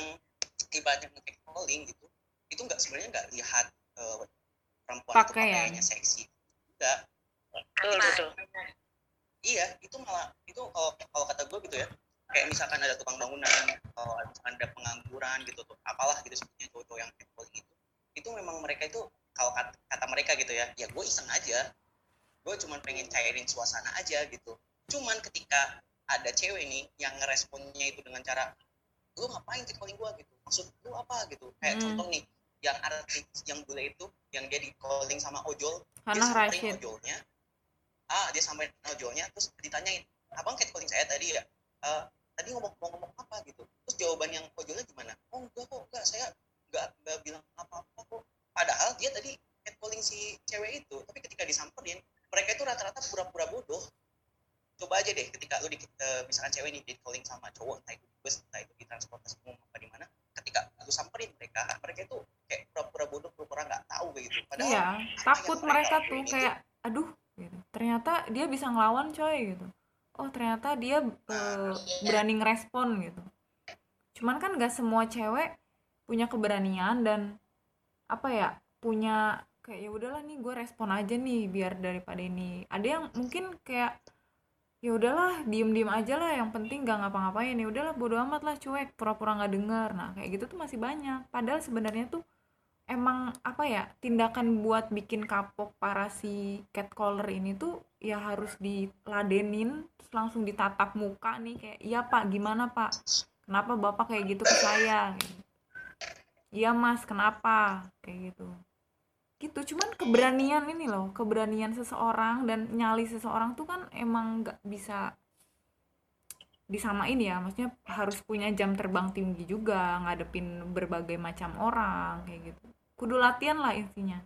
S2: ibaratnya catcalling gitu itu nggak sebenarnya nggak lihat eh, perempuan itu
S1: Pakaian.
S2: pakaiannya seksi. Enggak
S7: betul
S2: iya itu malah itu kalau kalau kata gue gitu ya kayak misalkan ada tukang bangunan misalkan ada pengangguran gitu tuh apalah gitu sebetulnya cowok-cowok yang catcalling itu itu memang mereka itu kalau kata, kata mereka gitu ya ya gue iseng aja. Gue cuma pengen cairin suasana aja gitu. Cuman ketika ada cewek nih yang ngeresponnya itu dengan cara lu ngapain catcalling gue gitu. Maksud lu apa? gitu. Kayak
S1: Hmm.
S2: contoh nih yang artis yang bule itu yang dia di calling sama ojol dia
S1: Hannah
S2: samperin ojolnya. Ah dia sampai ojolnya terus ditanyain abang catcalling saya tadi ya? "Eh, tadi ngomong mau ngomong apa gitu. Terus jawaban yang ojolnya gimana? Oh enggak kok enggak. Saya enggak enggak bilang apa-apa kok. Padahal dia tadi catcalling si cewek itu tapi ketika disamperin mereka itu rata-rata pura-pura bodoh. Coba aja deh ketika lu di, eh, misalkan cewek nih di calling sama cowok entah itu di bus entah itu di transportasi umum apa di mana ketika lu samperin mereka mereka itu kayak pura-pura bodoh pura-pura nggak tahu gitu. Padahal
S1: iya takut mereka tuh
S2: lakuin itu
S1: kayak aduh gitu. ternyata dia bisa ngelawan coy gitu oh ternyata dia eh, berani ngerespon gitu. Cuman kan gak semua cewek punya keberanian dan apa ya punya kayak ya udahlah nih gue respon aja nih biar daripada ini. Ada yang mungkin kayak ya udahlah diem diem aja lah yang penting gak ngapa-ngapain. Ya udahlah bodo amat lah cuek pura-pura nggak denger. Nah kayak gitu tuh masih banyak. Padahal sebenarnya tuh emang apa ya tindakan buat bikin kapok para si catcaller ini tuh ya harus diladenin terus langsung ditatap muka nih kayak iya pak gimana pak? Kenapa bapak kayak gitu ke saya? Iya mas kenapa? Kayak gitu. Gitu cuman keberanian ini loh keberanian seseorang dan nyali seseorang tuh kan emang nggak bisa disamain ya maksudnya harus punya jam terbang tinggi juga ngadepin berbagai macam orang kayak gitu. Kudu latihan lah intinya.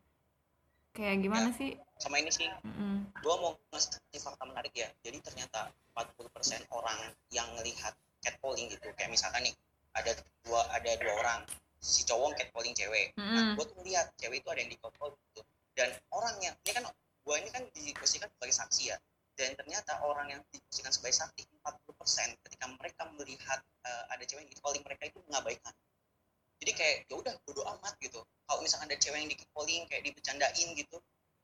S1: Kayak gimana sih
S2: sama ini sih.
S1: Mm-mm.
S2: gue mau ngasih fakta menarik ya. Jadi ternyata 40% orang yang melihat catcalling gitu. Kayak misalkan nih ada dua ada dua orang. Si cowok catcalling cewek. Nah
S1: Mm-mm.
S2: gue tuh lihat cewek itu ada yang di catcall gitu. Dan orangnya ini kan gue ini kan diposisikan sebagai saksi ya. Dan ternyata orang yang diposisikan sebagai saksi 40% ketika mereka melihat eh, ada cewek yang calling mereka itu mengabaikan. Jadi kayak ya udah bodo amat gitu. Kalau misalkan ada cewek yang di calling kayak dibecandain gitu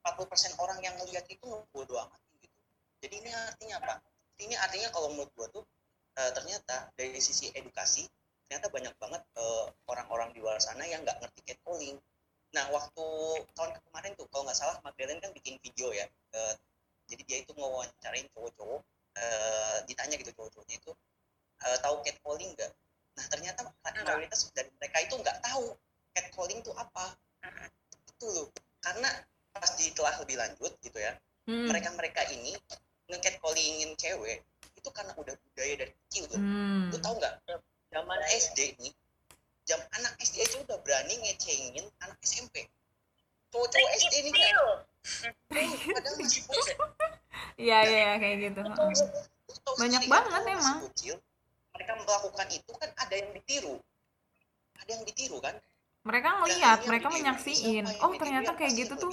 S2: 40% orang yang ngelihat itu bodo amat gitu. Jadi ini artinya apa? Ini artinya kalau menurut gua tuh eh, ternyata dari sisi edukasi ternyata banyak banget eh, orang-orang di luar sana yang nggak ngerti catcalling. Nah waktu tahun kemarin tuh kalau nggak salah Magdalene kan bikin video ya eh, jadi dia itu ngewawancarain cowok-cowok eh, ditanya gitu cowok-cowoknya itu eh, tahu catcalling nggak? Nah ternyata mayoritas dari mereka itu nggak tahu catcalling itu apa. Itu loh. Karena pas ditelah lebih lanjut gitu ya
S1: Hmm.
S2: mereka-mereka ini nge-catcallingin cewek itu karena udah budaya dari kecil tuh.
S1: Hmm.
S2: lu tahu nggak? Zaman SD nih jam anak SD aja udah berani ngecengin anak SMP cowok-cowok SD ini kan padahal masih bocil
S1: Iya iya iya, kayak gitu.
S2: Lu tahu
S1: Banyak
S2: sendiri kan,
S1: banget
S2: masih
S1: emang.
S2: bocil, mereka melakukan itu kan ada yang ditiru. Ada yang ditiru kan
S1: Mereka
S2: Dan
S1: ngeliat,
S2: ini yang
S1: mereka menyaksiin. Oh ternyata kayak gitu tuh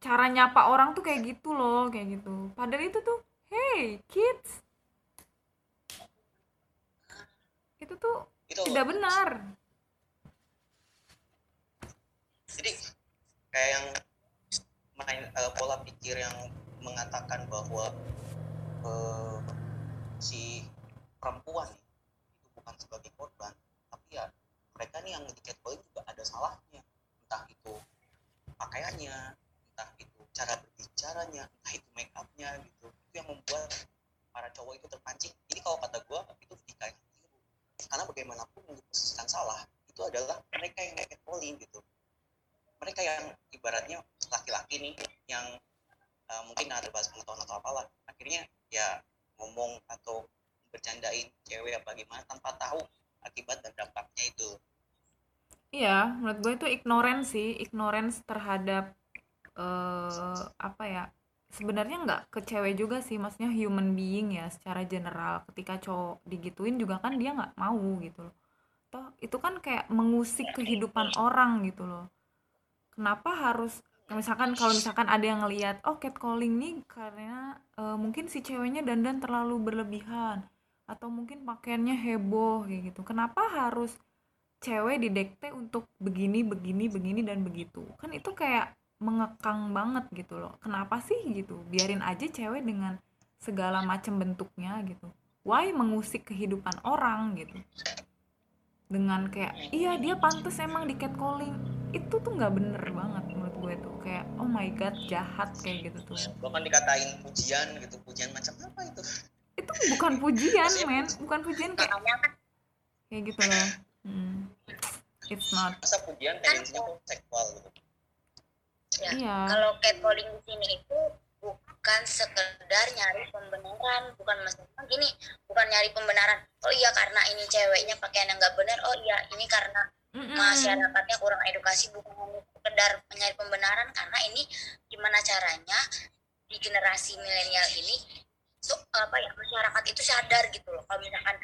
S1: cara nyapa orang tuh kayak gitu loh, kayak gitu. Padahal itu tuh, hey kids, itu tuh
S2: itu
S1: tidak benar.
S2: jadi kayak yang main eh, pola pikir yang mengatakan bahwa eh, si perempuan itu bukan sebagai korban mereka nih yang di catcalling juga ada salahnya. Entah itu pakaiannya entah itu cara berbicaranya entah itu make upnya gitu. Itu yang membuat para cowok itu terpancing. Jadi kalau kata gue itu jika karena bagaimanapun yang diposisikan salah itu adalah mereka yang catcalling gitu. Mereka yang ibaratnya laki-laki nih yang uh, mungkin ada bahas pengetahuan atau apalah. Akhirnya ya ngomong atau bercandain cewek apa gimana tanpa tahu akibat dan dampaknya itu
S1: Iya, menurut gue itu ignorance sih, ignorance terhadap eh apa ya? Sebenarnya nggak ke cewek juga sih, maksudnya human being ya secara general. Ketika cowok digituin juga kan dia nggak mau gitu loh. Toh itu kan kayak mengusik kehidupan orang gitu loh. Kenapa harus misalkan kalau misalkan ada yang ngelihat oh catcalling nih karena eh, mungkin si ceweknya dandan terlalu berlebihan atau mungkin pakaiannya heboh kayak gitu. Kenapa harus cewek didekte untuk begini begini begini dan begitu. Kan itu kayak mengekang banget gitu loh. Kenapa sih gitu? Biarin aja cewek dengan segala macam bentuknya gitu. Why mengusik kehidupan orang gitu? Dengan kayak iya dia pantas emang di catcalling. Itu tuh nggak bener banget menurut gue tuh. Kayak oh my god jahat kayak gitu tuh.
S2: Bahkan dikatain pujian gitu. Pujian macam apa itu?
S1: Itu bukan pujian men. Bukan pujian kayak kayak gitu loh Hmm. it's not.
S2: Masa pujian tendensinya kok seksual gitu.
S4: Ya
S1: iya.
S4: kalau catcalling di sini itu bukan sekedar nyari pembenaran bukan maksudnya gini bukan nyari pembenaran. Oh iya karena ini ceweknya pakaian yang nggak benar. Oh iya ini karena
S1: Mm-mm.
S4: masyarakatnya kurang edukasi bukan hanya sekedar mencari pembenaran karena ini gimana caranya di generasi milenial ini so, apa ya masyarakat itu sadar gitu loh. Kalau misalkan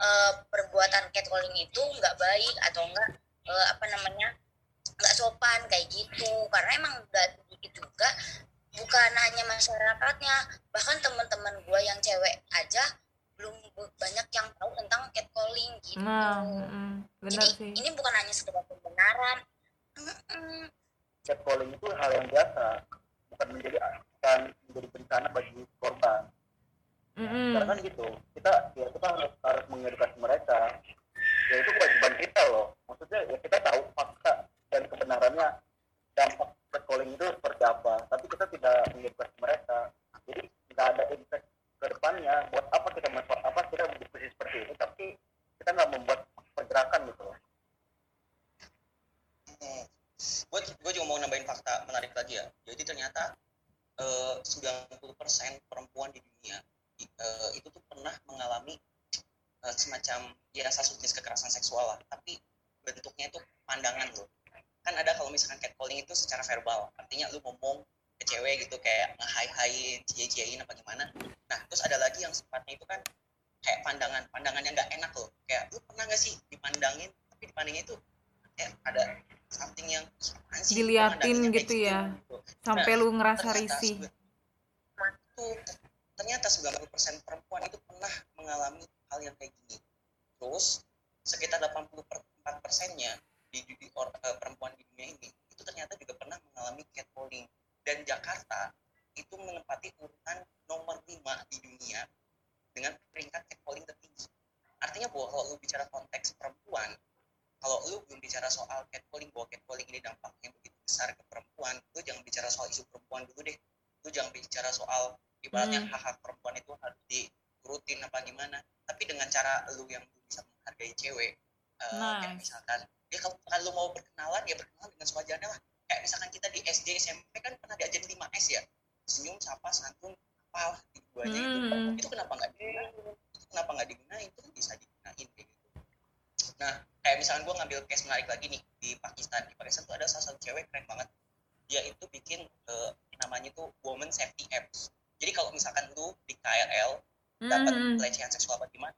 S4: eh, perbuatan catcalling itu nggak baik atau enggak eh, apa namanya nggak sopan kayak gitu karena emang nggak sedikit juga bukan hanya masyarakatnya bahkan teman-teman gue yang cewek aja belum banyak yang tahu tentang catcalling gitu
S1: Nah, mm, benar
S4: jadi
S1: sih.
S4: ini bukan hanya sekedar pembenaran Mm-mm.
S3: catcalling itu hal yang biasa bukan menjadi bukan menjadi bencana bagi korban
S1: Mm-mm.
S3: karena kan gitu kita ya kita harus harus mengedukasi mereka ya itu kewajiban kita loh maksudnya ya kita tahu fakta dan kebenarannya dampak catcalling itu seperti apa tapi kita tidak mengedukasi mereka jadi nggak ada impact ke depannya buat apa kita men- apa kita berdiskusi seperti ini tapi kita nggak membuat pergerakan gitu loh
S2: gue gue juga mau nambahin fakta menarik lagi ya jadi ternyata eh, 90% perempuan di dunia i- eh, itu tuh pernah mengalami eh, semacam ya salah satu jenis kekerasan seksual lah tapi bentuknya itu pandangan loh kan ada kalau misalkan catcalling itu secara verbal artinya lu ngomong ke cewek gitu kayak nge-hai-hain, cie-ciein apa gimana nah terus ada lagi yang sifatnya itu kan kayak pandangan pandangan yang nggak enak loh kayak lu pernah nggak sih dipandangin tapi dipandangnya itu kayak ada something yang "Ih, apaan sih
S1: Diliatin gitu ya.
S2: gitu."
S1: Sampai lu ngerasa risih.
S2: sebe- itu ter- ternyata 90% perempuan itu pernah mengalami hal yang kayak gini terus sekitar 84 persennya di, di, di or- eh, perempuan di dunia ini itu ternyata juga pernah mengalami catcalling dan Jakarta itu menempati urutan nomor 5 di dunia dengan peringkat catcalling tertinggi artinya bahwa kalau lu bicara konteks perempuan kalau lu belum bicara soal catcalling bahwa catcalling ini dampaknya begitu besar ke perempuan lu jangan bicara soal isu perempuan dulu deh lu jangan bicara soal ibaratnya
S1: Hmm.
S2: hak-hak perempuan itu harus diturutin apa gimana tapi dengan cara lu yang belum bisa menghargai cewek eh, kayak
S1: Nice.
S2: misalkan ya kalau kalau lu mau berkenalan ya berkenalan dengan sewajarnya lah kayak misalkan kita di SD SMP kan pernah diajarin 5 S ya senyum sapa santun apa di duanya itu
S1: Hmm.
S2: itu kenapa nggak digunain itu kenapa nggak digunain itu kan bisa digunain kayak gitu nah kayak misalkan gue ngambil case menarik lagi nih di Pakistan di Pakistan tuh ada salah satu cewek keren banget dia itu bikin eh, namanya tuh woman safety apps jadi kalau misalkan lu di KRL dapat
S1: Hmm.
S2: pelecehan seksual apa gimana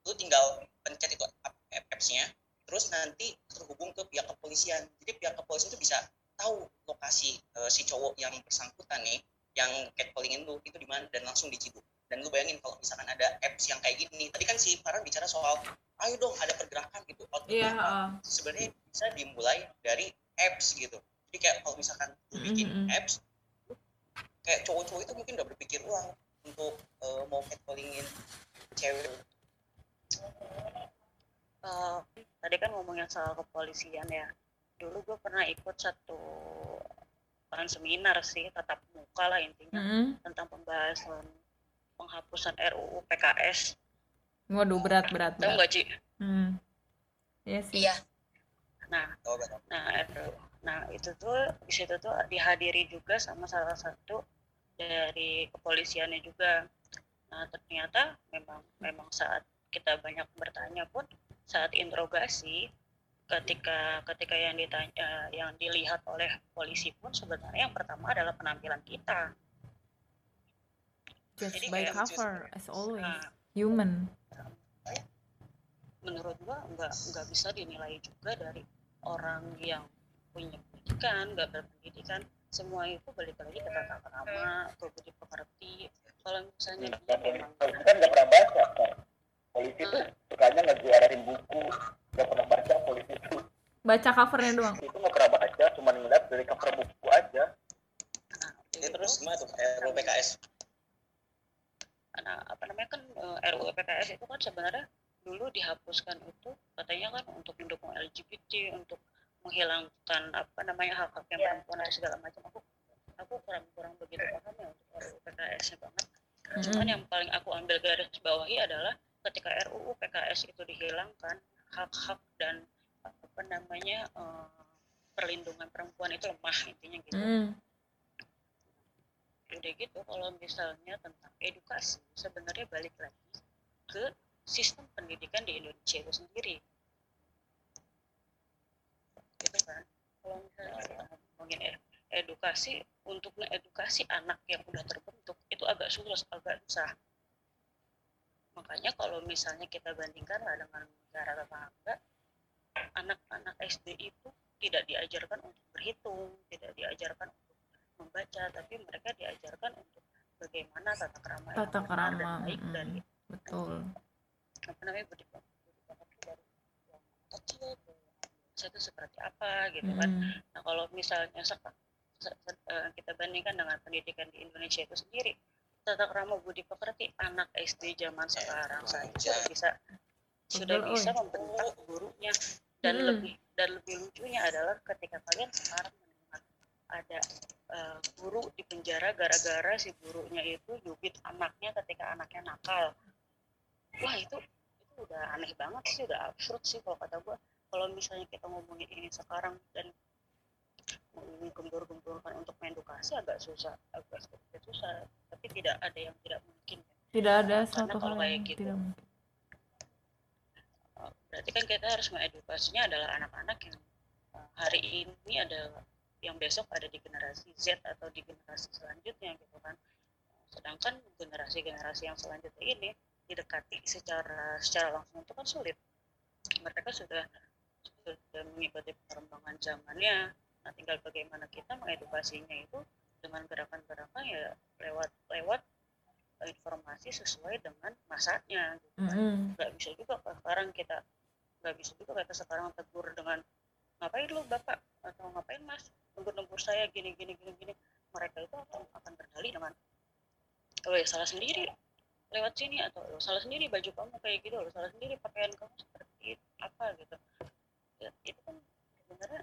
S2: lu tinggal pencet itu app- apps-nya terus nanti terhubung ke pihak kepolisian jadi pihak kepolisian itu bisa tahu lokasi eh, si cowok yang bersangkutan nih yang catcallingin lu itu di mana dan langsung diciduk dan lu bayangin kalau misalkan ada apps yang kayak gini tadi kan si Farhan bicara soal ayo dong ada pergerakan gitu outputnya
S1: Iya,
S2: apa?
S1: heeh.
S2: sebenarnya bisa dimulai dari apps gitu jadi kayak kalau misalkan lu bikin
S1: Mm-mm.
S2: apps kayak cowok-cowok itu mungkin udah berpikir ulang untuk eh, mau catcallingin cewek
S7: Eh, tadi kan ngomongin soal kepolisian ya dulu gue pernah ikut satu bukan seminar sih tatap muka lah intinya
S1: Mm-mm.
S7: tentang pembahasan penghapusan RUU PKS
S1: Waduh, berat, berat,
S7: tahu nggak Ci?
S1: Hmm. Iya sih.
S4: Iya.
S7: Nah, nah itu, nah itu tuh di situ tuh dihadiri juga sama salah satu dari kepolisiannya juga. Nah ternyata memang memang saat kita banyak bertanya pun saat interogasi ketika ketika yang ditanya yang dilihat oleh polisi pun sebenarnya yang pertama adalah penampilan kita.
S1: Just
S7: Jadi
S1: by
S7: kayak
S1: cover, as always.
S7: Nah,
S1: Human.
S7: Menurut gua nggak nggak bisa dinilai juga dari orang yang punya pendidikan nggak berpendidikan. Semua itu balik lagi ke tata krama ke budi pekerti. Kalau misalnya dia memang
S3: kan nggak pernah baca kan polisi tuh sukanya ngejuarain buku. Nggak pernah baca polisi itu
S1: Baca covernya doang.
S3: itu nggak pernah baca cuma ngeliat dari cover buku aja.
S7: Nah, itu,
S2: terus gimana tuh? RUU PKS
S7: nah, apa namanya kan eh, RUU PKS itu kan sebenarnya dulu dihapuskan itu katanya kan untuk mendukung LGBT untuk menghilangkan apa namanya hak hak yang
S4: Ya.
S7: perempuan dan segala macam aku aku kurang kurang begitu paham ya untuk RUU PKS nya banget
S1: Mm-mm.
S7: cuman yang paling aku ambil garis bawahi adalah ketika RUU PKS itu dihilangkan hak-hak dan apa namanya eh, perlindungan perempuan itu lemah intinya gitu
S1: Hmm.
S7: udah gitu kalau misalnya tentang edukasi sebenarnya balik lagi ke sistem pendidikan di Indonesia itu sendiri. Gitu kan? Kalau misalnya kita ngomongin ed- edukasi untuk mengedukasi anak yang udah terbentuk itu agak susah agak susah. Makanya kalau misalnya kita bandingkan lah dengan negara tetangga anak-anak SD itu tidak diajarkan untuk berhitung tidak diajarkan untuk membaca tapi mereka diajarkan untuk bagaimana tata krama yang
S1: Tata
S7: benar dan baik dari
S1: Betul.
S7: Apa namanya budi kecil itu seperti apa gitu kan.
S1: Mm-mm.
S7: nah kalau misalnya seka- se- se- eh, kita bandingkan dengan pendidikan di Indonesia itu sendiri tata krama budi pekerti anak SD zaman sekarang saja. sudah bisa sudah bisa membentak gurunya. Dan
S1: Mm.
S7: lebih dan lebih lucunya adalah ketika kalian sekarang mendengar ada eh, guru di penjara gara-gara si gurunya itu jubit anaknya ketika anaknya nakal. Wah itu itu udah aneh banget sih udah absurd sih kalau kata gua. Kalau misalnya kita ngomongin ini sekarang dan menggembur-gemburkan untuk mengedukasi agak susah agak sedikit susah tapi tidak ada yang tidak mungkin
S1: Tidak ada
S7: Karena
S1: suatu
S7: kalau
S1: hal
S7: kayak
S1: yang
S7: gitu,
S1: tidak mungkin.
S7: Uh, berarti kan kita harus mengedukasinya adalah anak-anak yang uh, hari ini adalah yang besok ada di generasi Z atau di generasi selanjutnya gitu kan. Sedangkan generasi-generasi yang selanjutnya ini didekati secara secara langsung itu kan sulit. Mereka sudah sudah mengikuti perkembangan zamannya. Nah tinggal bagaimana kita mengedukasinya itu dengan gerakan-gerakan ya lewat lewat informasi sesuai dengan masanya gitu kan. Nggak bisa juga sekarang kita nggak bisa juga kita sekarang tegur dengan ngapain lu bapak? Atau ngapain mas? Nembur-nembur saya gini gini gini gini. Mereka itu akan akan berdalih dengan oh ya salah sendiri lewat sini atau "Oh, salah sendiri baju kamu kayak gitu lo salah sendiri pakaian kamu seperti itu, apa gitu. Ya, itu kan sebenarnya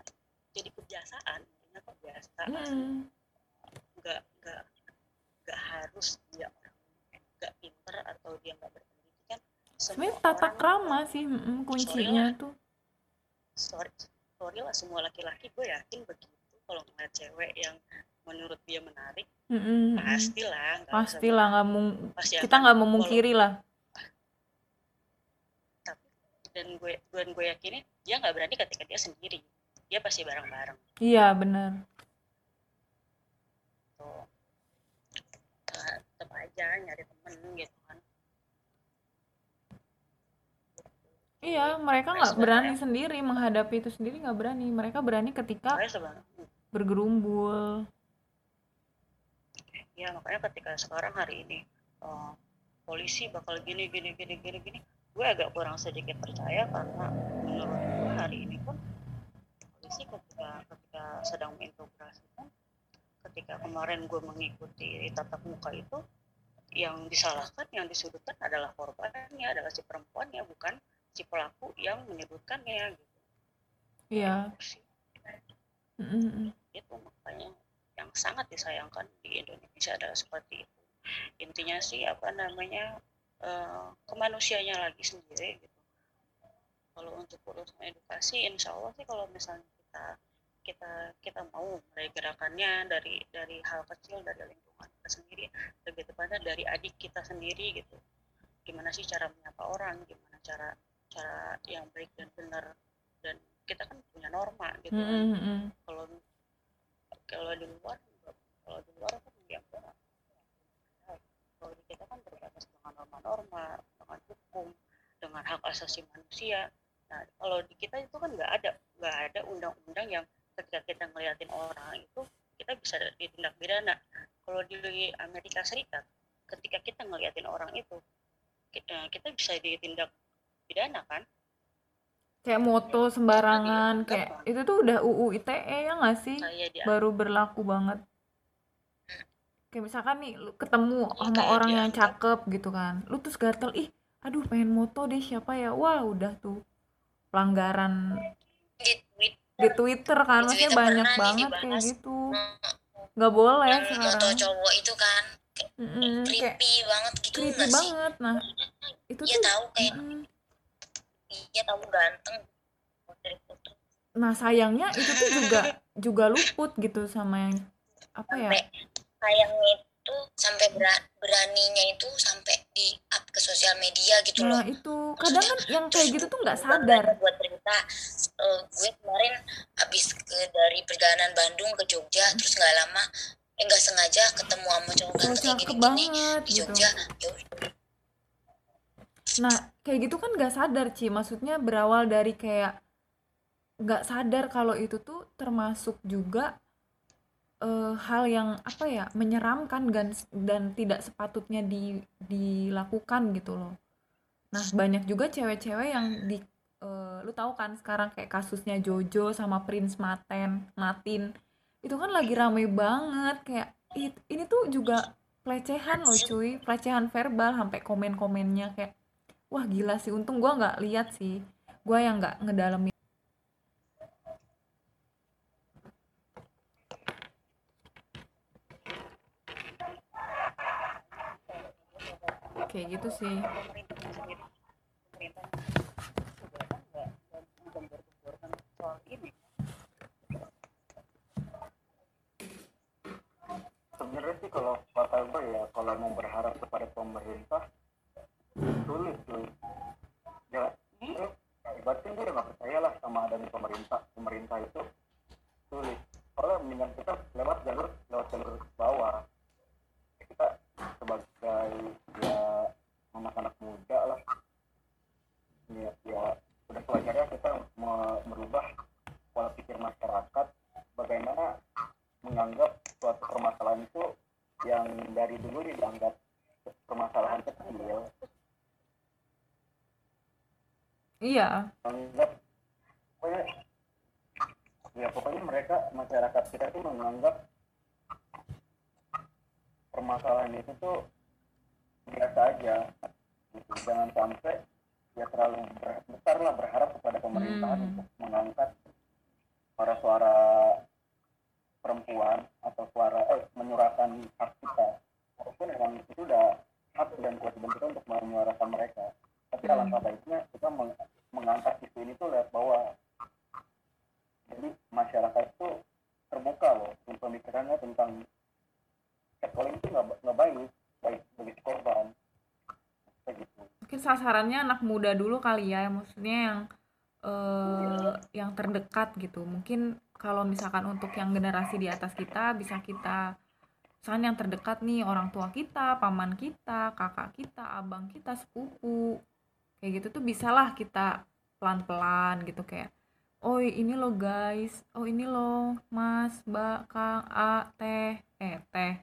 S7: jadi kebiasaan intinya kebiasaan.
S1: Mm.
S7: nggak nggak nggak harus dia orang nggak pinter atau dia nggak berpendidikan
S1: sebenarnya tata krama sih kuncinya tuh.
S7: Sorry sorry lah semua laki-laki gue yakin begitu kalau ngeliat cewek yang menurut dia menarik
S1: mm-mm.
S7: pastilah usah
S1: pastilah nggak mung
S7: pasti
S1: kita nggak memungkiri lah.
S7: Tapi dan gue dan gue yakinin dia nggak berani ketika dia sendiri. Dia pasti bareng-bareng.
S1: Iya benar.
S7: Nah, tetap aja nyari temen gitu kan.
S1: Iya mereka nggak berani sendiri menghadapi itu sendiri nggak berani. Mereka berani ketika bergerumbul
S7: ya makanya ketika sekarang hari ini eh, polisi bakal gini gini gini gini gini gue agak kurang sedikit percaya karena menurut gue hari ini pun polisi ketika ketika sedang mengintegrasikan ketika kemarin gue mengikuti tatap muka itu yang disalahkan yang disudutkan adalah korbannya adalah si perempuannya bukan si pelaku yang menyebutkannya gitu.
S1: Iya. Mm-mm, mm.
S7: itu makanya yang sangat disayangkan di Indonesia adalah seperti itu. Intinya sih apa namanya eh, kemanusianya lagi sendiri gitu. Kalau untuk urusan edukasi insya Allah sih kalau misalnya kita kita kita mau mulai gerakannya dari dari hal kecil dari lingkungan kita sendiri lebih tepatnya dari adik kita sendiri gitu. Gimana sih cara menyapa orang gimana cara cara yang baik dan benar dan kita kan punya norma gitu
S1: Mm-mm, mm-mm.
S7: kalau kalau di luar kalau di luar kan ya kalau di kita kan terbatas dengan norma-norma dengan hukum dengan hak asasi manusia. Nah kalau di kita itu kan nggak ada nggak ada undang-undang yang ketika kita ngeliatin orang itu kita bisa ditindak pidana. Kalau di Amerika Serikat ketika kita ngeliatin orang itu kita bisa ditindak pidana kan
S1: kayak moto sembarangan kayak itu tuh udah UU ITE ya nggak sih?
S7: Kayak di
S1: baru berlaku banget. Kayak misalkan nih lu ketemu
S7: Iya,
S1: sama
S7: kayak
S1: orang yang cakep gitu kan lu terus gatel ih aduh pengen moto deh siapa ya? Wah udah tuh. Pelanggaran
S4: di Twitter.
S1: di Twitter kan
S4: Di
S1: maksudnya
S4: Twitter
S1: banyak
S4: pernah nih
S1: banget kayak gitu. Nggak boleh
S4: yang foto
S1: sekarang
S4: cowok itu kan
S1: Mm-mm, kayak
S4: creepy banget gitu
S1: creepy
S4: sih?
S1: banget. Nah itu
S4: Iya
S1: tuh
S4: tahu kayak
S1: mm-mm.
S4: Iya tahu ganteng. Dari
S1: nah sayangnya itu tuh juga juga luput gitu sama yang apa ya?
S4: Sampai sayangnya itu sampai bera- beraninya itu sampai di up ke sosial media gitu loh.
S1: nah itu kadang kan yang kayak gitu tuh nggak sadar.
S4: buat cerita eh, gue kemarin habis ke dari perjalanan Bandung ke Jogja terus nggak lama eh nggak sengaja ketemu sama cowok ganteng kayak gini-gini
S1: banget
S4: di
S1: gitu.
S4: Jogja ya udah.
S1: Nah, kayak gitu kan nggak sadar, Ci. Maksudnya berawal dari kayak nggak sadar kalau itu tuh termasuk juga eh, hal yang apa ya menyeramkan dan dan tidak sepatutnya di, dilakukan gitu loh. Nah, banyak juga cewek-cewek yang di eh, lu tahu kan sekarang kayak kasusnya Jojo sama Prince Maten, Matin. Itu kan lagi rame banget kayak "Ih, ini tuh juga pelecehan loh cuy, pelecehan verbal sampai komen-komennya kayak wah gila sih. Untung gua nggak lihat sih. Gua yang nggak ngedalamin. Kayak gitu sih.
S3: Sebenarnya sih kalau kata gue ya kalau mau berharap kepada pemerintah sulit tuh ya eh, berarti gue udah gak percaya lah sama adanya pemerintah pemerintah itu sulit karena mendingan kita lewat jalur lewat jalur bawah kita sebagai ya anak-anak muda lah ya, ya udah pelajarnya kita me- merubah pola pikir masyarakat bagaimana menganggap suatu permasalahan yang dari dulu dianggap permasalahan kecil
S1: iya
S3: menganggap pokoknya ya pokoknya mereka masyarakat kita tuh menganggap permasalahan itu tuh biasa aja gitu. jangan sampai ya terlalu ber- besar lah berharap kepada pemerintahan
S1: Hmm.
S3: untuk mengangkat suara-suara perempuan atau suara eh, menyuarakan hak kita walaupun memang itu udah hak dan kewajiban kita untuk menyuarakan mereka tapi
S1: Hmm.
S3: alangkah baiknya kita meng- mengangkat isu ini tuh lewat bawah. Jadi masyarakat itu terbuka loh untuk pemikirannya tentang catcalling itu nggak ba- nggak baik baik bagi korban. Kayak gitu.
S1: Mungkin sasarannya anak muda dulu kali ya maksudnya yang eh, yang terdekat gitu. Mungkin kalau misalkan untuk yang generasi di atas kita bisa kita misalkan yang terdekat nih orang tua kita paman kita kakak kita abang kita sepupu kayak gitu tuh bisalah kita pelan-pelan gitu kayak oh ini lo guys. Oh ini lo mas mbak kang a teh eh teh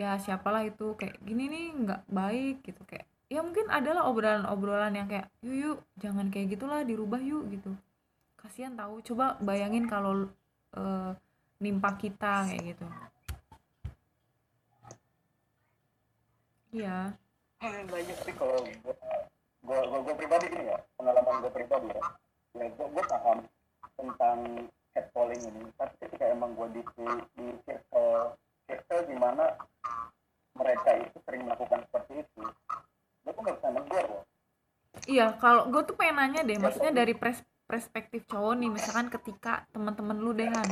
S1: ya siapalah itu. Kayak gini nih nggak baik gitu. Kayak ya mungkin adalah obrolan-obrolan yang kayak yuk yuk jangan kayak gitulah dirubah yuk gitu. Kasihan tahu coba bayangin kalau eh, nimpa kita kayak gitu. Iya.
S3: Banyak sih kalau gue gue pribadi gini ya pengalaman gue pribadi ya. Ya gue gue paham tentang catcalling ini. Tapi ketika emang gue di di circle circle di mana mereka itu sering melakukan seperti itu gue tuh nggak bisa negur loh.
S1: Iya kalau gue tuh pengen nanya deh maksudnya dari pres- perspektif cowok nih misalkan ketika teman-teman lu deh Han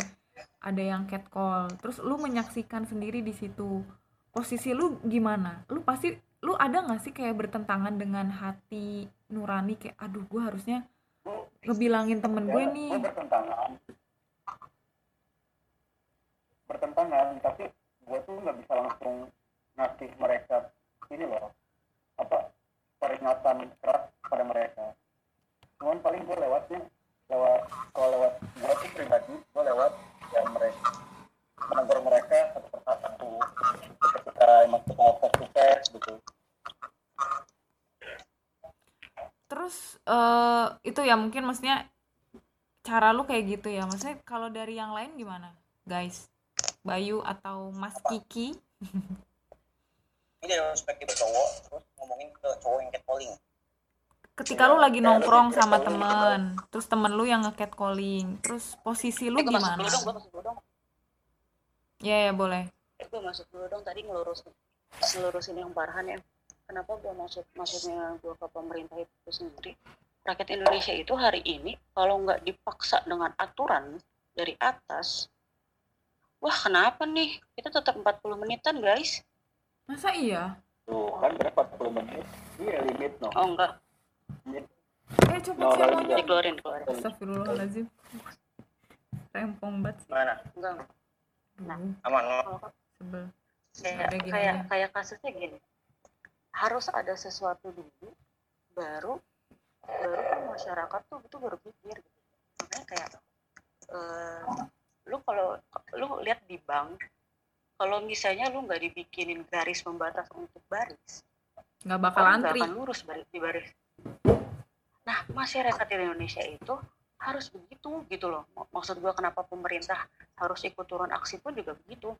S1: ada yang catcall terus lu menyaksikan sendiri di situ posisi lu gimana? Lu pasti lu ada nggak sih kayak bertentangan dengan hati nurani? Kayak aduh gue harusnya ngebilangin temen gue nih.
S3: gue bertentangan. Bertentangan tapi gue tuh nggak bisa langsung ngasih mereka ini loh apa peringatan keras pada mereka. Cuman paling gue lewatnya lewat kalau lewat gue tuh pribadi gue lewat ya mereka menegur mereka satu persatu. Ketika emang kita face gitu
S1: terus eh itu ya mungkin maksudnya cara lu kayak gitu ya. Maksudnya kalau dari yang lain gimana guys? Bayu atau Mas Kiki?
S2: Ini dari perspektif cowok terus ngomongin ke cowok yang catcalling.
S1: Ketika lu lagi nongkrong sama temen terus temen lu yang nge-catcalling terus posisi lu
S7: Eh, gue masuk
S1: gimana?
S7: dulu dong, masuk dulu dong.
S1: ya ya boleh.
S7: Eh, gue masuk dulu dong tadi ngelurusin ngelurusin yang parahan ya. Kenapa gue masuk masuknya gue ke pemerintah itu sendiri? Rakyat Indonesia itu hari ini kalau nggak dipaksa dengan aturan dari atas, wah kenapa nih? Kita tetap 40 menitan guys.
S1: masa iya?
S3: Tuh kan berapa 40 menit? Iya limit no.
S7: Oh enggak,
S1: eh coba
S3: No,
S1: maunya
S7: dikeluarin, keluarin.
S1: Astagfirullahaladzim. Rempong banget sih.
S2: Mana?
S7: Enggak.
S1: Duh,
S2: aman
S7: Kalau
S1: sebel.
S7: kayak kayak kayak kasusnya gini harus ada sesuatu dulu baru baru kan masyarakat tuh itu berpikir gitu. Makanya kayak eh, lu kalau lu lihat di bank kalau misalnya lu nggak dibikinin garis pembatas untuk baris
S1: nggak bakal antri.
S7: akan lurus baris di baris. Nah masyarakat di Indonesia itu harus begitu gitu loh. Mak- maksud gua kenapa pemerintah harus ikut turun aksi pun juga begitu.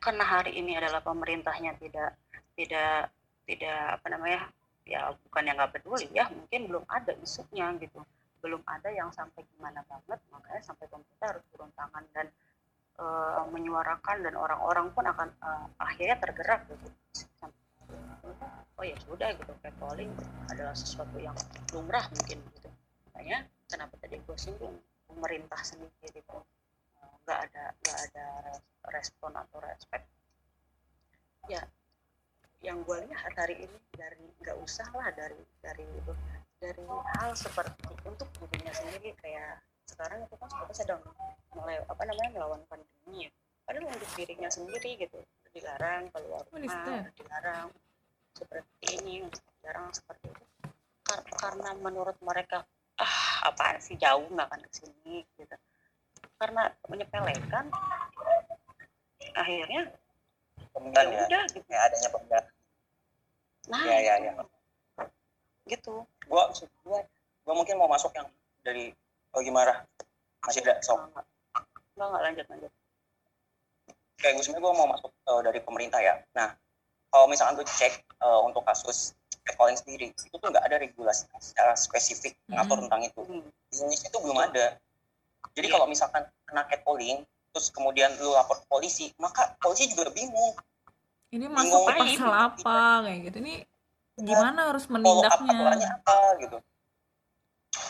S7: Karena hari ini adalah pemerintahnya tidak tidak tidak apa namanya ya bukan yang nggak peduli ya mungkin belum ada isunya gitu. Belum ada yang sampai gimana banget makanya sampai pemerintah harus turun tangan dan eh, menyuarakan dan orang-orang pun akan eh, akhirnya tergerak gitu. Oh ya sudah gitu catcalling adalah sesuatu yang lumrah mungkin gitu. Makanya kenapa tadi gue singgung pemerintah sendiri itu eh, nggak ada nggak ada respon atau respect ya yang gue lihat hari ini dari nggak usah lah dari dari itu dari hal seperti untuk dirinya sendiri kayak sekarang itu kan seperti sedang mulai apa namanya melawan pandemi ya. Padahal untuk dirinya sendiri gitu dilarang keluar rumah dilarang seperti ini dilarang seperti itu. Kar- karena menurut mereka ah apaan sih jauh nggak akan ke sini gitu. Karena menyepelekan akhirnya
S2: pembelaan
S7: ya
S2: ya
S7: udah gitu
S2: kayak adanya pembelaan
S7: nah
S2: ya ya ya
S7: gitu
S2: gua gua gua mungkin mau masuk yang dari oh gimana masih ada sok
S7: nggak nggak lanjut lanjut
S2: kayak gue sebenarnya gue mau masuk eh, dari pemerintah ya. Nah, kalau misalkan gue cek eh, untuk kasus catcalling sendiri, itu tuh nggak ada regulasi secara spesifik mengatur
S1: Mm.
S2: tentang itu.
S7: Hmm.
S2: Di Indonesia itu belum ada. Jadi kalau misalkan kena catcalling, terus kemudian lu lapor ke polisi, maka polisi juga bingung.
S1: ini
S2: Bingung
S1: masuk
S2: aja
S1: pasal
S2: gitu.
S1: apa kayak gitu ini gimana harus menindaknya
S2: aturannya apa gitu.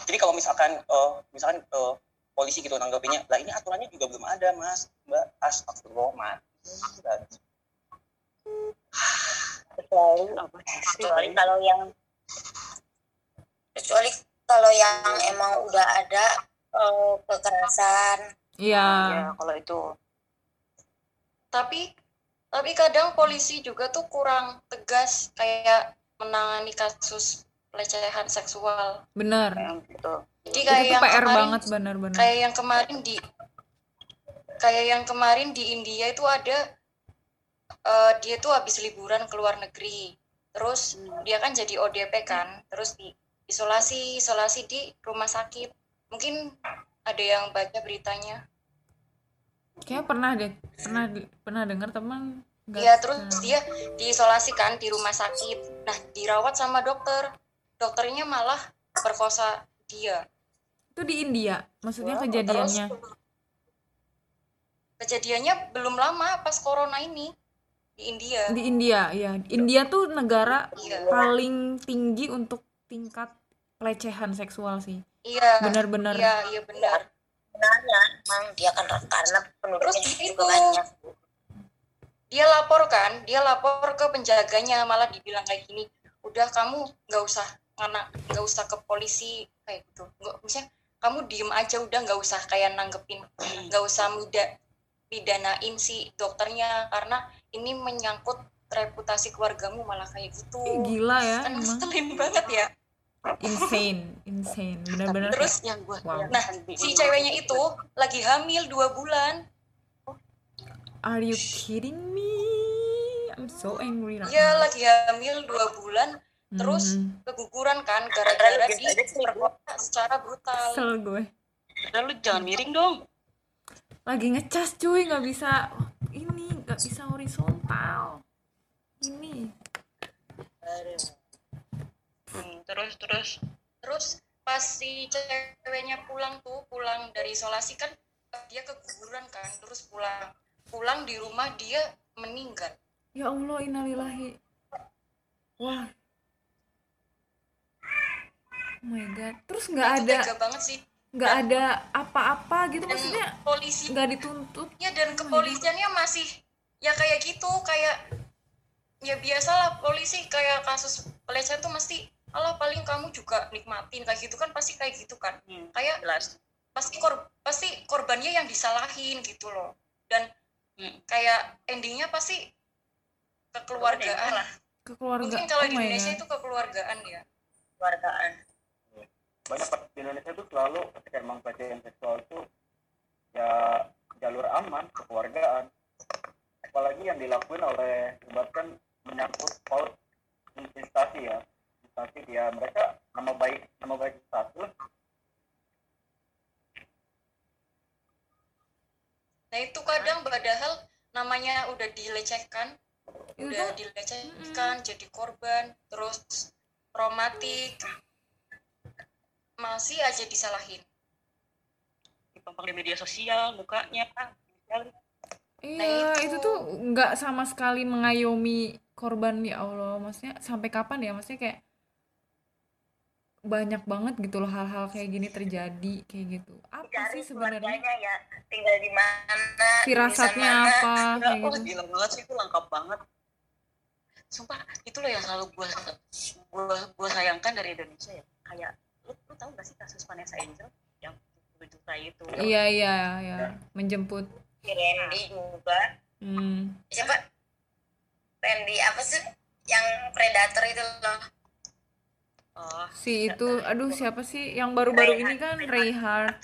S2: Jadi kalau misalkan, eh, misalkan eh, polisi gitu nanggapinnya, lah ini aturannya juga belum ada mas, mbak, astagfirullah, mati.
S4: kecuali
S7: apa
S4: kecuali kalau yang kecuali kalau yang emang udah ada eh, kekerasan
S1: iya.
S7: Ya kalau itu.
S5: Tapi tapi kadang polisi juga tuh kurang tegas kayak menangani kasus pelecehan seksual.
S1: Bener.
S7: Yang itu
S5: jadi
S1: itu
S5: kayak
S1: tuh
S5: yang
S1: PR
S5: kemarin
S1: banget bener-bener.
S5: kayak yang kemarin di kayak yang kemarin di India itu ada eh, dia tuh habis liburan ke luar negeri. Terus dia kan jadi ODP kan terus di isolasi isolasi di rumah sakit. Mungkin ada yang baca beritanya.
S1: Kayak pernah deh pernah pernah dengar teman
S5: Iya terus
S1: nah,
S5: dia diisolasikan di rumah sakit. Nah dirawat sama dokter. Dokternya malah perkosa dia.
S1: Itu di India? Maksudnya
S5: Terus
S1: kejadiannya?
S5: kejadiannya belum lama pas corona ini di India.
S1: Di India ya India tuh negara
S5: iya.
S1: paling tinggi untuk tingkat pelecehan seksual sih
S5: iya
S1: benar-benar.
S5: iya iya benar.
S4: Sebenarnya emang dia kan karena penduduknya
S5: Terus
S4: juga
S5: itu.
S4: banyak.
S5: dia lapor kan dia lapor ke penjaganya malah dibilang kayak gini udah kamu nggak usah ngana nggak usah ke polisi kayak gitu. Nggak misalnya kamu diem aja udah nggak usah kayak nanggepin nggak usah mida pidanain si dokternya karena ini menyangkut reputasi keluargamu malah kayak gitu.
S1: Gila ya
S5: kan ngeselin banget ya
S1: insane insane. Benar-benar
S5: Terus
S7: yang gua
S1: Wow.
S5: Nah, si ceweknya itu lagi hamil dua bulan.
S1: Are you kidding me? I'm so angry right now.
S5: lagi hamil dua bulan terus
S1: Mhm.
S5: keguguran kan gara-gara diperkosa secara brutal.
S1: Kesel gue.
S7: Udah, lu jangan miring dong.
S1: Lagi ngecas cuy nggak bisa ini nggak bisa horizontal. Ini.
S7: Hmm, terus terus.
S5: Terus pas si ceweknya pulang tuh pulang dari isolasi kan dia keguguran kan terus pulang. Pulang di rumah dia meninggal.
S1: Ya Allah innalillahi. Wah. Oh my god. Terus nggak ada
S5: banget sih.
S1: nggak ada apa-apa gitu
S5: dan
S1: maksudnya
S5: polisi
S1: nggak dituntut.
S5: Ya dan kepolisiannya masih ya kayak gitu kayak ya biasalah polisi kayak kasus pelecehan tuh mesti Allah paling kamu juga nikmatin. Kayak gitu kan pasti kayak gitu kan.
S7: Hmm,
S5: kayak
S7: jelas.
S5: pasti kor pasti korbannya yang disalahin gitu loh. Dan
S7: Hmm.
S5: kayak endingnya pasti kekeluargaan.
S1: Ke keluarga
S5: mungkin kalau
S1: oh
S5: di Indonesia
S1: God.
S5: itu kekeluargaan ya.
S4: Keluargaan
S3: banyak kasus di Indonesia itu selalu ketika emang pelecehan seksual itu ya jalur aman kekeluargaan. Apalagi yang dilakuin oleh sebabkan menyangkut paut instansi ya instansi dia mereka nama baik nama baik lah
S5: nah itu kadang padahal namanya udah dilecehkan
S1: itu
S5: udah dilecehkan jadi korban terus traumatik. Masih aja disalahin.
S7: Dipampang di media sosial mukanya sekali.
S1: iya
S5: Nah,
S1: itu.
S5: itu.
S1: tuh nggak sama sekali mengayomi korban ya Allah. Maksudnya sampai kapan ya? Maksudnya kayak banyak banget gitu loh hal-hal kayak gini terjadi kayak gitu. Apa
S4: cari
S1: sih sebenarnya?
S4: ya tinggal di mana
S1: firasatnya
S4: mana.
S1: apa
S7: Enggak,
S1: kayak
S7: oh,
S1: gitu.
S7: gila banget sih itu lengkap banget. Sumpah itu loh yang selalu gua gua gua sayangkan dari Indonesia ya. Kayak lu, lu tahu gak sih kasus Vanessa Angel? Yang tujuh juta itu
S1: iya iya ya menjemput.
S4: Randy juga.
S1: Hmm.
S4: siapa? Randy apa sih? Yang predator itu loh
S7: Oh,
S1: si itu, tahu. aduh siapa sih yang baru-baru ini kan Reinhardt.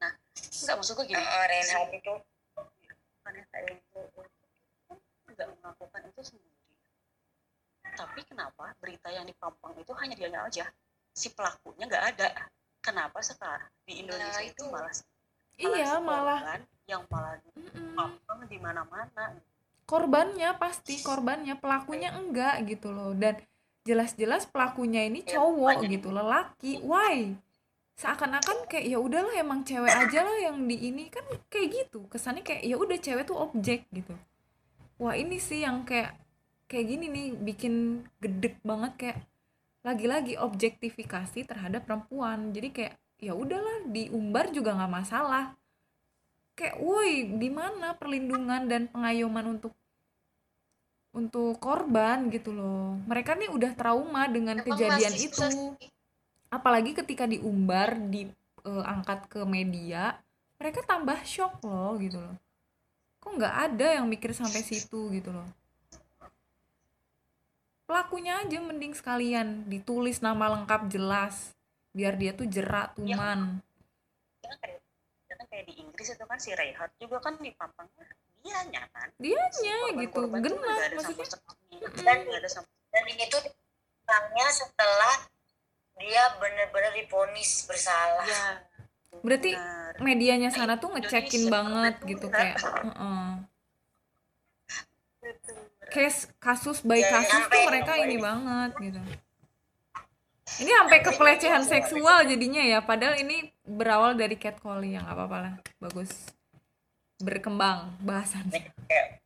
S7: Nah, enggak maksudku gini.
S4: Oh, oh, Reinhardt itu
S7: Vanessa itu enggak melakukan itu sendiri. Tapi kenapa berita yang dipampang itu hanya dia aja? Si pelakunya nggak ada. Kenapa sekarang di nah, Indonesia
S5: nah,
S7: itu,
S5: itu
S7: malah,
S1: malah
S7: iya
S1: malah
S7: yang malah dipampang di mana-mana.
S1: Korbannya pasti korbannya, pelakunya enggak gitu loh. Dan jelas-jelas pelakunya ini cowok gitu lelaki. Why? Seakan-akan kayak ya udahlah emang cewek aja lah yang di ini. Kan kayak gitu kesannya kayak ya udah cewek tuh objek gitu. Wah ini sih yang kayak kayak gini nih bikin gedek banget kayak lagi-lagi objektifikasi terhadap perempuan. Jadi kayak ya udahlah diumbar juga nggak masalah. Kayak woi di mana perlindungan dan pengayoman untuk untuk korban gitu loh. Mereka nih udah trauma dengan
S5: Emang
S1: kejadian itu.
S5: susah
S1: apalagi ketika diumbar diangkat ke media mereka tambah shock loh gitu loh. Kok nggak ada yang mikir sampai situ gitu loh? Pelakunya aja mending sekalian ditulis nama lengkap jelas biar dia tuh jerak tuman.
S7: Ya kan kayak ya kan kayak di Inggris itu kan si Reinhardt juga kan di Pampangnya dianya kan
S1: dianya
S7: Si
S1: gitu
S7: nggak ada
S1: maksudnya.
S4: Dan
S7: nggak ada sama
S4: dan ini tuh orangnya setelah dia benar-benar diponis bersalah.
S7: Ya.
S1: Berarti
S7: benar.
S1: medianya sana tuh ngecekin
S7: Indonesia
S1: banget gitu
S7: benar.
S1: kayak heeh. case kasus by
S2: Ya,
S1: kasus tuh mereka ini banget gitu. Ini sampai ke pelecehan seksual jadinya ya padahal ini berawal dari catcalling yang apa apa lah bagus berkembang
S2: kayak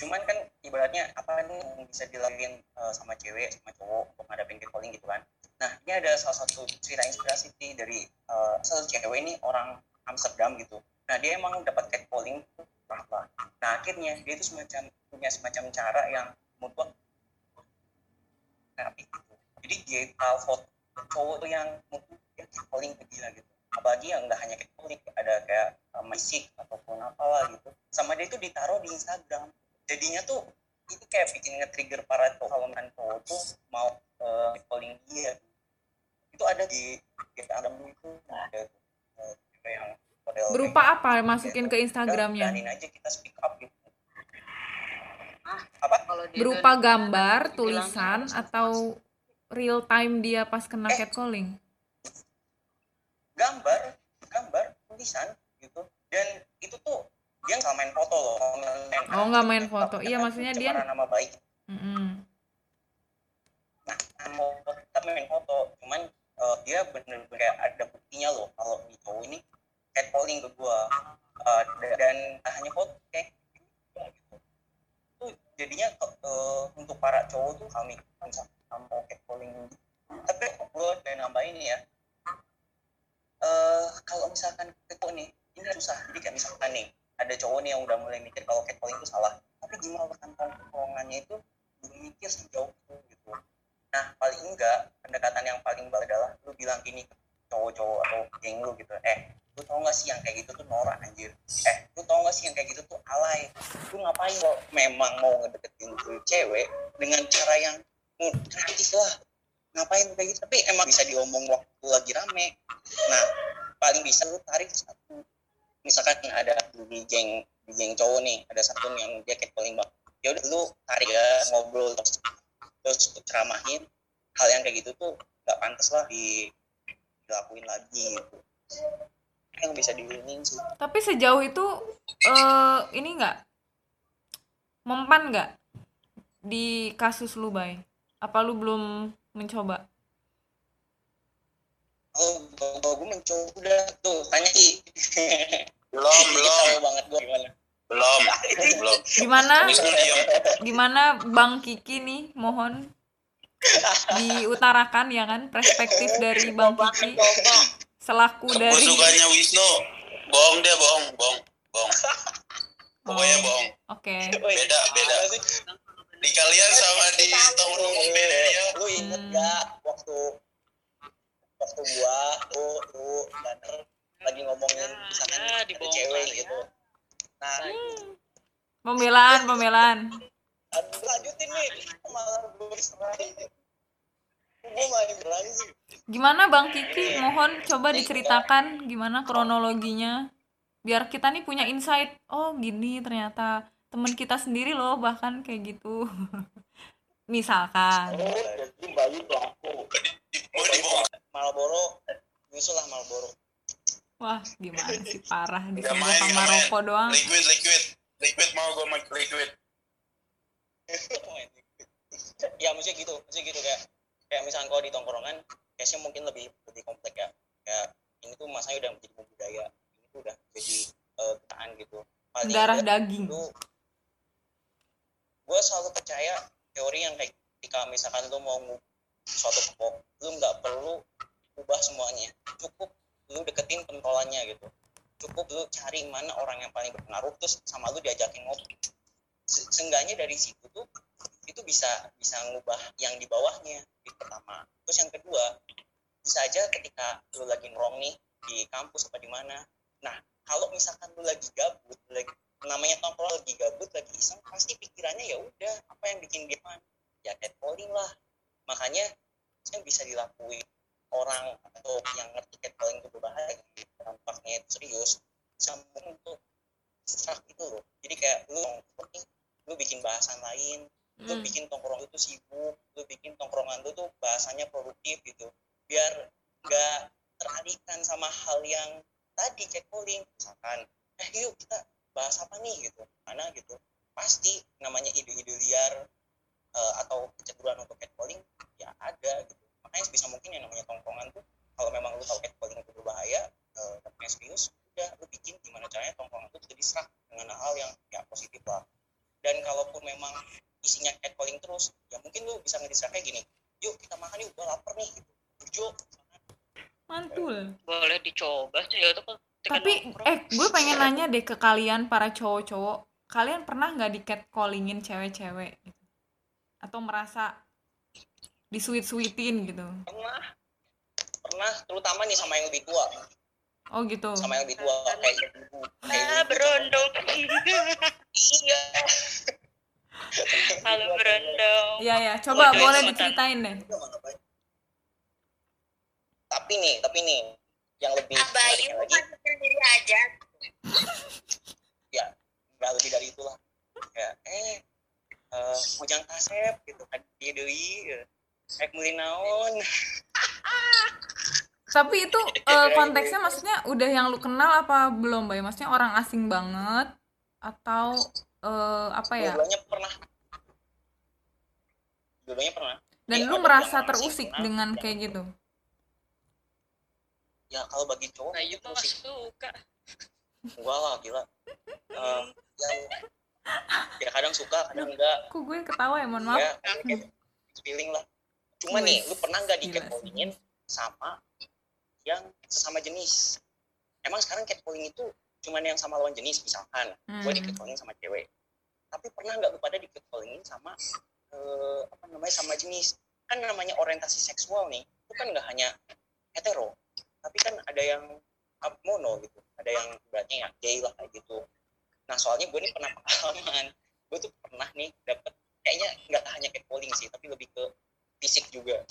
S2: cuman kan ibaratnya apa nih yang bisa dilakuin eh, sama cewek sama cowok untuk ngadepin catcalling gitu kan. Nah ini ada salah satu cerita inspirasi nih dari eh, salah satu cewek ini orang Amsterdam gitu. Nah dia emang dapat catcalling apa nah akhirnya dia itu semacam punya semacam cara yang membuat terapi gitu. Jadi dia uh, foto cowok yang mungkin dia catcalling ke dia gitu apalagi yang nggak hanya catcalling ada kayak uh, musik ataupun apalah gitu. Sama dia itu ditaruh di Instagram. Jadinya tuh itu kayak bikin nge-trigger para misalkan cowok tuh mau uh, catcalling dia. Itu ada di Instagram itu ada uh, kayak yang model
S1: berupa apa? masukin ke Instagramnya?
S2: Beraniin aja kita speak up gitu.
S7: Ah,
S2: apa?
S7: kalau dia
S1: berupa gambar tulisan atau real time dia pas kena
S2: Eh.
S1: catcalling
S2: gambar gambar tulisan gitu. Dan itu tuh dia nggak main foto loh main
S1: Oh, nggak main foto. Iya, maksudnya dia-
S2: nama baik.
S1: Mm-mm.
S2: nah mau tetap main foto. Cuman eh, dia bener-bener ada buktinya loh kalau di cowok ini. Catcalling ke gua. Da- dan hanya foto kayak gitu. Itu jadinya eh, untuk para cowok tuh kami misalkan mau catcalling tapi gua dan nambahin ya eh kalau misalkan cowok nih ini susah. Jadi kayak misalkan nih ada cowok nih yang udah mulai mikir kalau catcalling itu salah. Tapi gimana rekan tongkrongannya itu belum mikir sejauh itu gitu. Nah paling enggak pendekatan yang paling baik adalah lu bilang gini cowok-cowok atau geng lu gitu. Eh lu tau gak sih yang kayak gitu tuh norak anjir? Eh lu tau gak sih yang kayak gitu tuh alay? Lu ngapain kok memang mau ngedeketin cewek dengan cara yang hmm, kreatif lah ngapain kayak gitu? Tapi emang bisa diomong waktu lagi rame. Nah paling bisa lu tarik satu. Misalkan ada di geng di geng cowok nih ada satu yang dia catcalling banget ya udah lu tarik ya ngobrol terus terus ceramahin. Hal yang kayak gitu tuh nggak pantas lah di dilakuin lagi gitu. Yang bisa diwinin sih.
S1: Tapi sejauh itu eh ini enggak mempan nggak di kasus lu bay? Apa lu belum mencoba?
S2: Oh kalau gue mencoba udah tuh tanya sih
S6: belum belum.
S2: banget gue gimana.
S6: Belum belum.
S1: Gimana? Gimana bang Kiki nih? Mohon diutarakan ya kan perspektif dari bang Kiki. selaku
S6: gue
S1: dari
S6: sukanya Wisnu. Bohong dia bohong bohong bohong. Pokoknya
S1: Oh,
S6: bohong.
S1: Oke.
S6: Beda beda.
S2: sih?
S6: Di kalian sama di tongkrongan beda ya.
S2: lu inget
S1: Hmm.
S2: gak waktu waktu gua lu lu dan lagi ngomongin
S7: Ya,
S2: misalkan
S7: ya,
S2: ada cewek
S7: ya.
S2: gitu. Nah
S1: pembelaan pembelaan
S2: aduh, lanjutin nih. Malah gue
S1: gimana bang Kiki? Mohon coba diceritakan gimana kronologinya. Biar kita nih punya insight. Oh gini ternyata teman kita sendiri loh bahkan kayak gitu.
S8: Misalkan.
S3: Oh jadi pelaku.
S2: Marlboro nyusul lah Marlboro.
S8: Wah gimana sih? Parah di
S6: main,
S8: sama rokok doang.
S6: Liquid liquid. Liquid mau gue make liquid.
S2: Ya maksudnya gitu maksudnya gitu kayak kayak misalnya kalau di tongkrongan case mungkin lebih lebih kompleks ya. Kayak ini tuh masanya udah menjadi budaya ini tuh udah jadi eh, ketaan gitu. Paling
S8: darah daging.
S2: lu gue selalu percaya teori yang kayak ketika misalkan lu mau ngu- suatu kelompok lu nggak perlu ubah semuanya. Cukup lu deketin pentolannya gitu. Cukup lu cari mana orang yang paling berpengaruh terus sama lu diajakin ngopi. Se- seenggaknya dari situ tuh itu bisa bisa ngubah yang di bawahnya itu pertama. Terus yang kedua bisa aja ketika lu lagi ngerong nih di kampus apa di mana. Nah kalau misalkan lu lagi gabut lagi namanya tongkrong lagi gabut lagi iseng pasti pikirannya ya udah apa yang bikin dia man ya catcalling lah. Makanya yang bisa dilakuin orang atau yang ngerti catcalling itu berbahaya dampaknya itu serius sambung untuk sesak itu loh. Jadi kayak lu nongkrong lu bikin bahasan lain lu
S8: Hmm.
S2: bikin tongkrong lu tuh sibuk lu bikin tongkrongan lu tuh bahasanya produktif gitu. Biar nggak teralihkan sama hal yang tadi catcalling misalkan eh yuk kita bahas apa nih gitu. Mana gitu pasti namanya ide-ide liar eh, atau kecenderungan untuk catcalling ya ada gitu. Makanya sebisa mungkin yang namanya tongkrongan tuh kalau memang lu tahu catcalling itu berbahaya eh, tapi serius udah lu bikin gimana caranya tongkrongan itu jadi serak dengan hal yang ya positif lah. Dan kalaupun memang isinya catcalling terus ya mungkin lu bisa ngedistract kayak gini yuk kita makan yuk gue lapar nih gitu. Burjo
S8: mantul.
S7: Boleh dicoba sih ya itu kan
S8: tapi
S7: nongkrong.
S8: eh gue pengen nanya deh ke kalian para cowok-cowok. Kalian pernah nggak di catcallingin cewek-cewek gitu? atau merasa disuit-suitin gitu?
S2: Pernah. Pernah terutama nih sama yang lebih tua.
S8: Oh gitu.
S2: Sama yang lebih tua kayak ibu kayak
S7: ah
S2: ibu
S7: berondong.
S2: Iya.
S7: Halo berondong.
S8: Iya ya, coba
S7: Udah,
S8: boleh diceritain deh.
S2: tapi nih tapi nih yang lebih
S4: Abayu
S2: lagi
S4: kan sendiri aja.
S2: ya nggak lebih dari itulah ya eh eh ujang kasep gitu kan dia deui kayak meuli naon
S8: Tapi itu eh, konteksnya maksudnya udah yang lu kenal apa belum, Bay? Maksudnya orang asing banget atau eh, apa ya?
S2: dua-duanya pernah dua-duanya pernah
S8: Dan
S2: Iya,
S8: lu merasa terusik dengan kayak gitu.
S2: Ya kalau bagi cowok
S7: Bayu
S2: itu
S7: mah
S2: sih
S7: suka.
S2: Enggak lah gila. Eh, yang ya kadang suka kadang enggak.
S8: Kok gue ketawa ya, mohon maaf.
S2: ya kayak feeling lah. Cuma nih
S8: Wih,
S2: lu pernah nggak di catcallingin sama yang sesama jenis? Emang sekarang catcalling itu cuman yang sama lawan jenis misalkan. Gue di
S8: Hmm.
S2: catcalling sama cewek. Tapi pernah nggak lu pada di catcallingin sama eh, apa namanya sama jenis? Kan namanya orientasi seksual nih. Itu kan nggak hanya hetero tapi kan ada yang mono gitu ada yang berarti ya gay lah kayak gitu nah soalnya gue nih pernah pengalaman gue tuh pernah nih dapet kayaknya nggak hanya catcalling sih tapi lebih ke fisik juga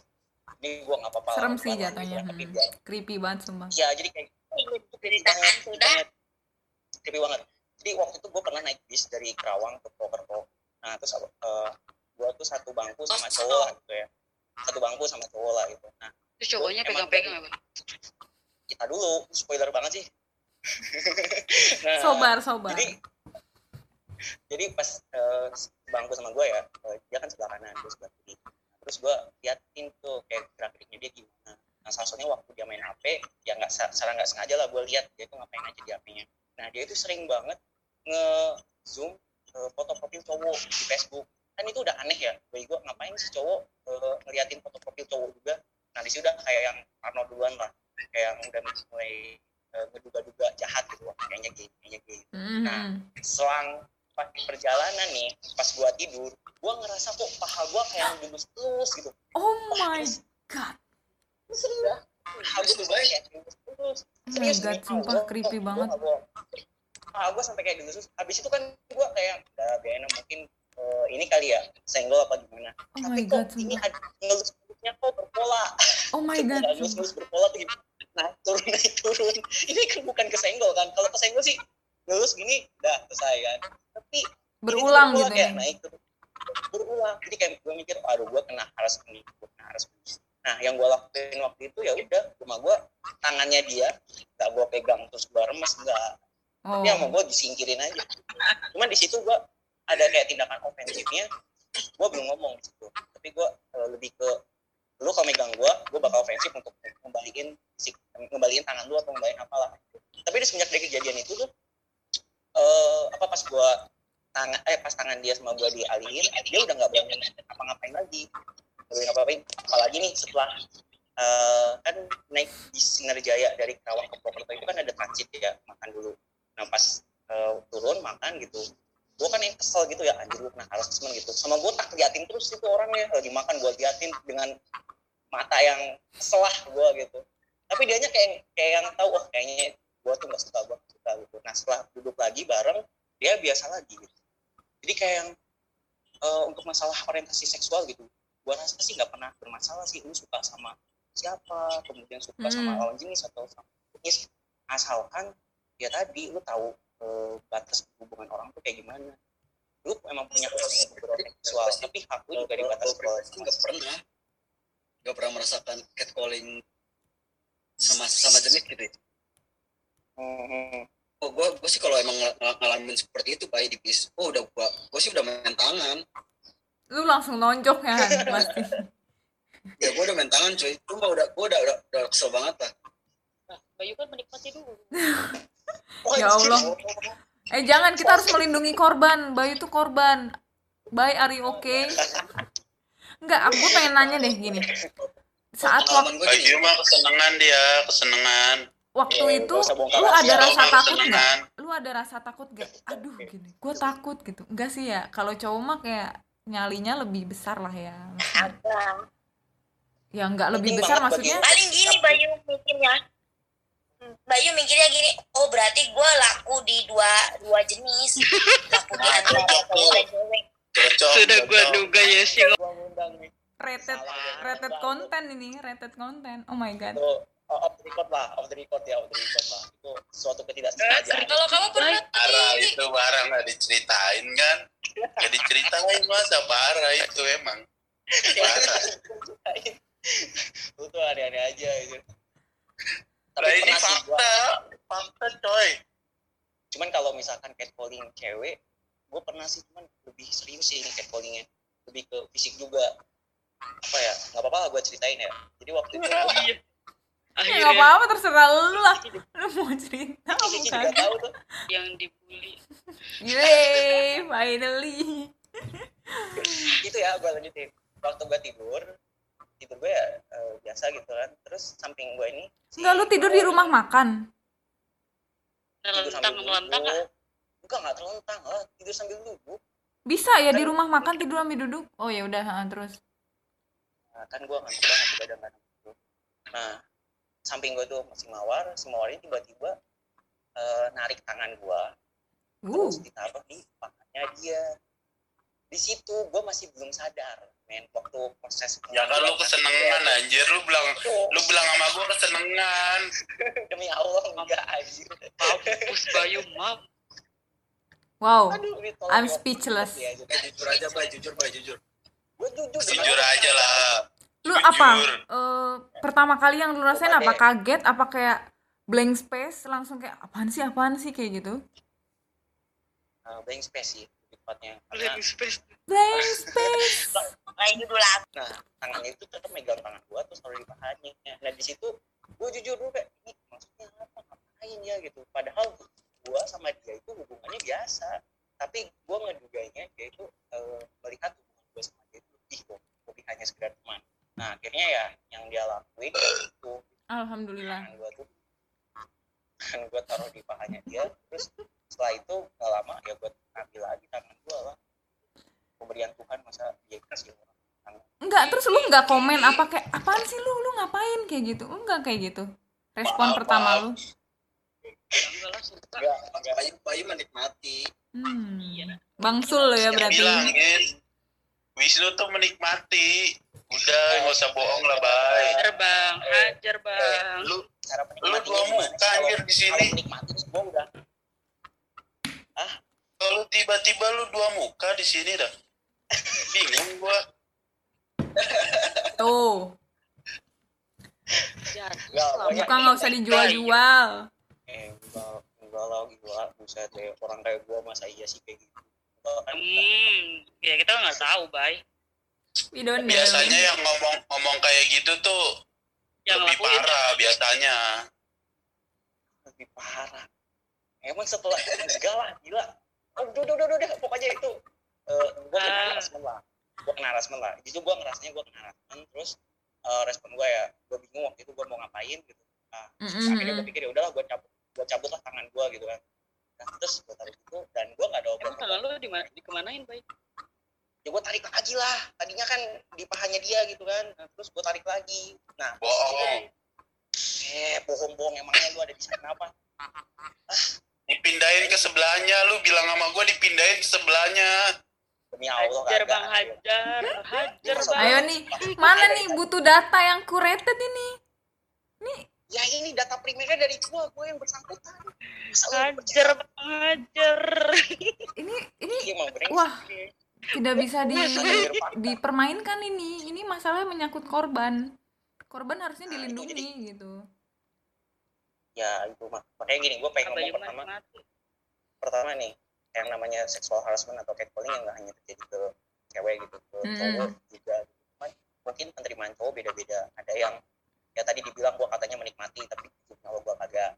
S2: ini gue nggak apa-apa
S8: Serem sih jatuhnya.
S2: gitu, tapi
S8: Hmm. Creepy banget sumpah.
S2: ya jadi kayak
S4: Ceritakan sudah.
S2: creepy banget jadi waktu itu gue pernah naik bis dari Kerawang ke Purwokerto nah terus uh, gue tuh satu bangku sama cowok lah gitu ya satu bangku sama cowok lah gitu nah
S7: terus cowoknya pegang-pegang apa?
S2: Kita dulu spoiler banget sih. Nah,
S8: Sobar, sobar.
S2: jadi jadi pas eh, bangku sama gue ya eh, dia kan sebelah kanan gue sebelah kiri. Terus gue liatin tuh kayak gerak geriknya dia gimana. Nah salah satunya waktu dia main hp ya nggak secara nggak sengaja lah gue lihat dia tuh ngapain aja di hp-nya nah dia itu sering banget nge zoom foto profil cowok di facebook. Kan itu udah aneh ya bagi gue ngapain sih cowok eh, ngeliatin foto profil cowok juga nah di sini udah kayak yang Arno duluan lah kayak yang udah mulai eh, ngeduga-duga jahat gitu wah kayaknya gay kayaknya gay
S8: Hmm.
S2: selang pas perjalanan nih pas gua tidur gua ngerasa kok paha gua kayak dilus terus gitu
S8: Oh my god.
S2: serius dah paha gua tuh kayak dilus terus
S8: Oh my
S2: serius
S8: god, sumpah
S2: Allah,
S8: creepy
S2: gua
S8: banget.
S2: bohong. paha gua sampai kayak dilus terus habis itu kan gua kayak udah biarin mungkin eh, ini kali ya senggol apa gimana
S8: Oh
S2: tapi
S8: my
S2: kok
S8: god,
S2: ini ada ngelus-ngelusnya kok berpola
S8: Oh my god. sumpah.
S2: ngelus-ngelus berpola tuh gimana? Nah turun naik turun. Ini kan bukan kesenggol kan? Kalau kesenggol sih ngelus gini udah selesai kan? Tapi
S8: Berulang
S2: ini
S8: gitu
S2: kayak
S8: ya.
S2: naik turun berulang. Jadi kayak gue mikir aduh gue kena harassment nih gue kena harassment nah yang gue lakuin waktu itu ya udah rumah gue tangannya dia gak gue pegang terus gue remes enggak
S1: oh.
S2: tapi sama gue disingkirin aja. Cuman di situ gue ada kayak tindakan ofensifnya gue belum ngomong di situ. Tapi gue eh, lebih ke lu kalau megang gue gue bakal ofensif untuk ngembaliin ngembaliin tangan lu atau ngembaliin apalah. Tapi di semenjak dari kejadian itu tuh eh apa pas gue tangan eh pas tangan dia sama gue dialihin dia udah nggak berani apa-ngapain lagi. Nggak ngapain apalagi nih setelah eh, kan naik di Sinarjaya dari Karawang ke Purwokerto itu kan ada transit ya makan dulu. Nah pas eh, turun makan gitu gue kan yang kesel gitu ya anjir gue kena harassment gitu. Sama gue tak liatin terus itu orangnya. Lagi makan gue liatin dengan mata yang selah gue gitu. Tapi dianya kayak kayak yang tahu wah kayaknya gue tuh nggak suka gue suka gitu. Nah setelah duduk lagi bareng dia biasa lagi gitu. Jadi kayak yang eh, untuk masalah orientasi seksual gitu gue rasa sih nggak pernah bermasalah sih. Lu suka sama siapa kemudian suka sama
S1: Hmm.
S2: lawan jenis atau sama jenis. Asalkan ya tadi lu tahu eh, batas hubungan orang tuh kayak gimana? Lu emang punya seksual tapi hak lu juga dibatasi
S9: Kalau nggak pernah. Nggak pernah merasakan catcalling sama sama jenis gitu ya.
S2: Hmm,
S9: oh gue gue sih kalau emang ng- ng- ngalamin seperti itu pak di bis oh udah gua gue sih udah main tangan.
S1: Lu langsung nonjok ya pasti.
S9: Ya gue udah main tangan cuy. Gue mah udah gue udah, udah udah kesel banget lah
S7: Nah, Bayu kan menikmati dulu.
S1: Ya Allah. eh jangan kita harus melindungi korban Bayu tuh korban Bayi are you okay Enggak, aku pengen nanya deh gini. Saat waktu,
S6: Baju mah kesenangan dia, kesenangan.
S1: waktu
S2: Eh,
S1: itu lu ada rasa takut nggak?
S6: kesenangan.
S1: Lu ada rasa takut gak? Aduh gini, gue takut gitu. Enggak sih ya, kalau cowok mah kayak nyalinya lebih besar lah ya.
S4: Agak.
S1: Ya enggak lebih besar maksudnya.
S4: paling gini Bayu mikirnya Bayu mikirnya gini oh berarti gue laku di dua dua jenis laku di antara cowok dan cewek.
S7: Sudah gue duga ya sih.
S2: gua ngundang nih
S1: Rated rated konten ini, rated konten. Oh my god.
S2: itu oh, off the record lah off the record ya off the record lah itu suatu ketidaksengajaan
S5: Kalau kamu pernah
S6: Parah itu parah nggak diceritain kan? Nggak diceritain masa parah itu emang. Parah.
S2: lu tuh aneh-aneh aja gitu
S6: Nah ini
S2: pernah sih gua-
S6: fakta, fakta coy.
S2: cuman kalau misalkan catcalling cewek gue pernah sih cuman lebih serius sih ini catcallingnya lebih ke fisik juga apa ya nggak apa-apa lah gue ceritain ya jadi waktu itu gua-
S7: Iya.
S1: Ya
S7: Akhirnya
S1: nggak apa-apa terserah lu lah. Lu mau cerita bukan?
S2: tahu tuh
S7: yang dibully.
S1: Yeay, finally.
S2: itu ya gue lanjutin waktu gue tidur tidur gue ya eh, biasa gitu kan. Terus samping gue ini si-
S1: Enggak lu tidur di rumah makan.
S2: tidur sambil
S7: Melentang-melentang ah.
S2: duduk. Enggak enggak terlentang lah tidur sambil duduk.
S1: Bisa ya di rumah makan tidur sambil duduk. Oh ya udah, terus.
S2: nah, kan gue ngantuk banget di badan kan nah samping gue tuh masih mawar si mawar ini tiba-tiba eh, narik tangan gue
S1: Uh,
S2: terus ditaruh di pahanya dia. Di situ gue masih belum sadar men waktu proses
S6: Ya kan lu kesenengan anjir, lu bilang lu bilang sama gua kesenengan.
S2: demi Allah enggak anjir
S7: Mampus Bayu, maaf.
S1: wow.
S2: Aduh,
S1: I'm
S2: ya.
S1: speechless.
S2: Ya,
S9: jujur aja bay jujur bay jujur
S2: gue jujur
S6: Jujur aja lah.
S1: Lu
S6: Jujur.
S1: apa? Eh, pertama kali yang lu rasain apa? Kaget? Apa kayak blank space? Langsung kayak apaan sih? Apaan sih kayak gitu?
S2: uh, blank space sih tepatnya karena
S7: Living space.
S1: Blank space.
S4: nah itu dulu lah.
S2: Nah tangannya itu tetap megang tangan gue terus taruh di pahanya nah di situ gue jujur dulu kayak ini maksudnya apa? Ngapain ya? Gitu. Padahal gue sama dia itu hubungannya biasa. Tapi gue ngeduganya dia itu eh, melihat hubungan gue sama dia itu lebih kok lebih hanya sekedar teman. Nah akhirnya ya yang dia lakuin itu
S1: Alhamdulillah.
S2: tangan gue tuh tangan gue taruh di pahanya dia terus setelah itu gak lama ya gue ambil lagi tangan gue lah pemberian Tuhan masa dia kasih orang tangan
S1: Enggak, terus lu enggak komen apa kayak apaan sih lu? Lu ngapain kayak gitu? Enggak kayak gitu. Respon
S6: Maaf,
S1: pertama
S6: maaf.
S1: lu.
S7: Ya, enggak lah, suka.
S2: enggak enggak
S9: bayu bayu menikmati
S1: Hmm.
S7: Iya.
S1: Bangsul lo ya berarti.
S6: Bilangin. Wisnu tuh menikmati. Udah, nggak usah bohong lah, bay.
S7: Hajar bang, hajar bang.
S6: Lu
S2: cara
S6: lu dua muka anjir di sini.
S2: udah
S6: Kalau tiba-tiba lu dua muka di sini dah. bingung gua
S1: tuh
S7: Ya,
S1: bukan nggak usah
S7: ini
S1: dijual-jual
S2: eh enggak enggak lah gila buset deh orang kayak gua masa iya sih kayak gitu Enggak, kan
S7: Hmm, ya kita nggak tahu, Bay.
S1: We don't know
S6: biasanya yang ngomong ngomong kayak gitu tuh
S7: Yang
S6: lebih
S7: lakuin.
S6: parah biasanya.
S2: Lebih parah. Emang setelah enggak lah gila. Oh, udah udah udah udah pokoknya itu eh gue kena
S7: Ah.
S2: lah. Gue kena harassment lah. Justru gue ngerasanya gue kena harassment terus eh, respon gue ya gue bingung waktu itu gue mau ngapain gitu. Nah,
S1: Mm-mm.
S2: akhirnya gue pikir ya udahlah gue cabut gue cabut lah tangan gue gitu kan. Nah, terus gue tarik itu dan gue gak ada
S7: Emang
S2: obat
S7: tangan lu di di kemanain, Bay?
S2: Ya gue tarik lagi lah. Tadinya kan di pahanya dia gitu kan. Nah, terus gue tarik lagi. Nah
S6: bohong.
S2: eh bohong bohong emangnya lu ada di sana apa?
S6: Dipindahin ke sebelahnya lu bilang sama gua dipindahin ke sebelahnya.
S2: Demi Allah
S7: Hajar,
S2: kagak.
S7: Bang, hajar. Hajar, Bang.
S1: ayo nih mana nih butuh data yang curated ini?
S2: Ya ini data primernya dari gua. Gua yang bersangkutan.
S7: Hajar? Bang, hajar.
S1: ini ini
S2: Iya,
S1: wah tidak bisa di
S2: Pak.
S1: dipermainkan ini ini masalah menyangkut korban korban harusnya
S2: Nah, itu
S1: dilindungi gitu
S2: ya itu mah makanya gini gua pengen ngomong pertama
S7: mati?
S2: pertama nih yang namanya sexual harassment atau catcalling yang nggak hanya terjadi ke cewek gitu ke
S1: Mm-mm.
S2: cowok juga. Cuman mungkin penerimaan cowok beda-beda ada yang ya tadi dibilang gua katanya menikmati tapi kalau gua kagak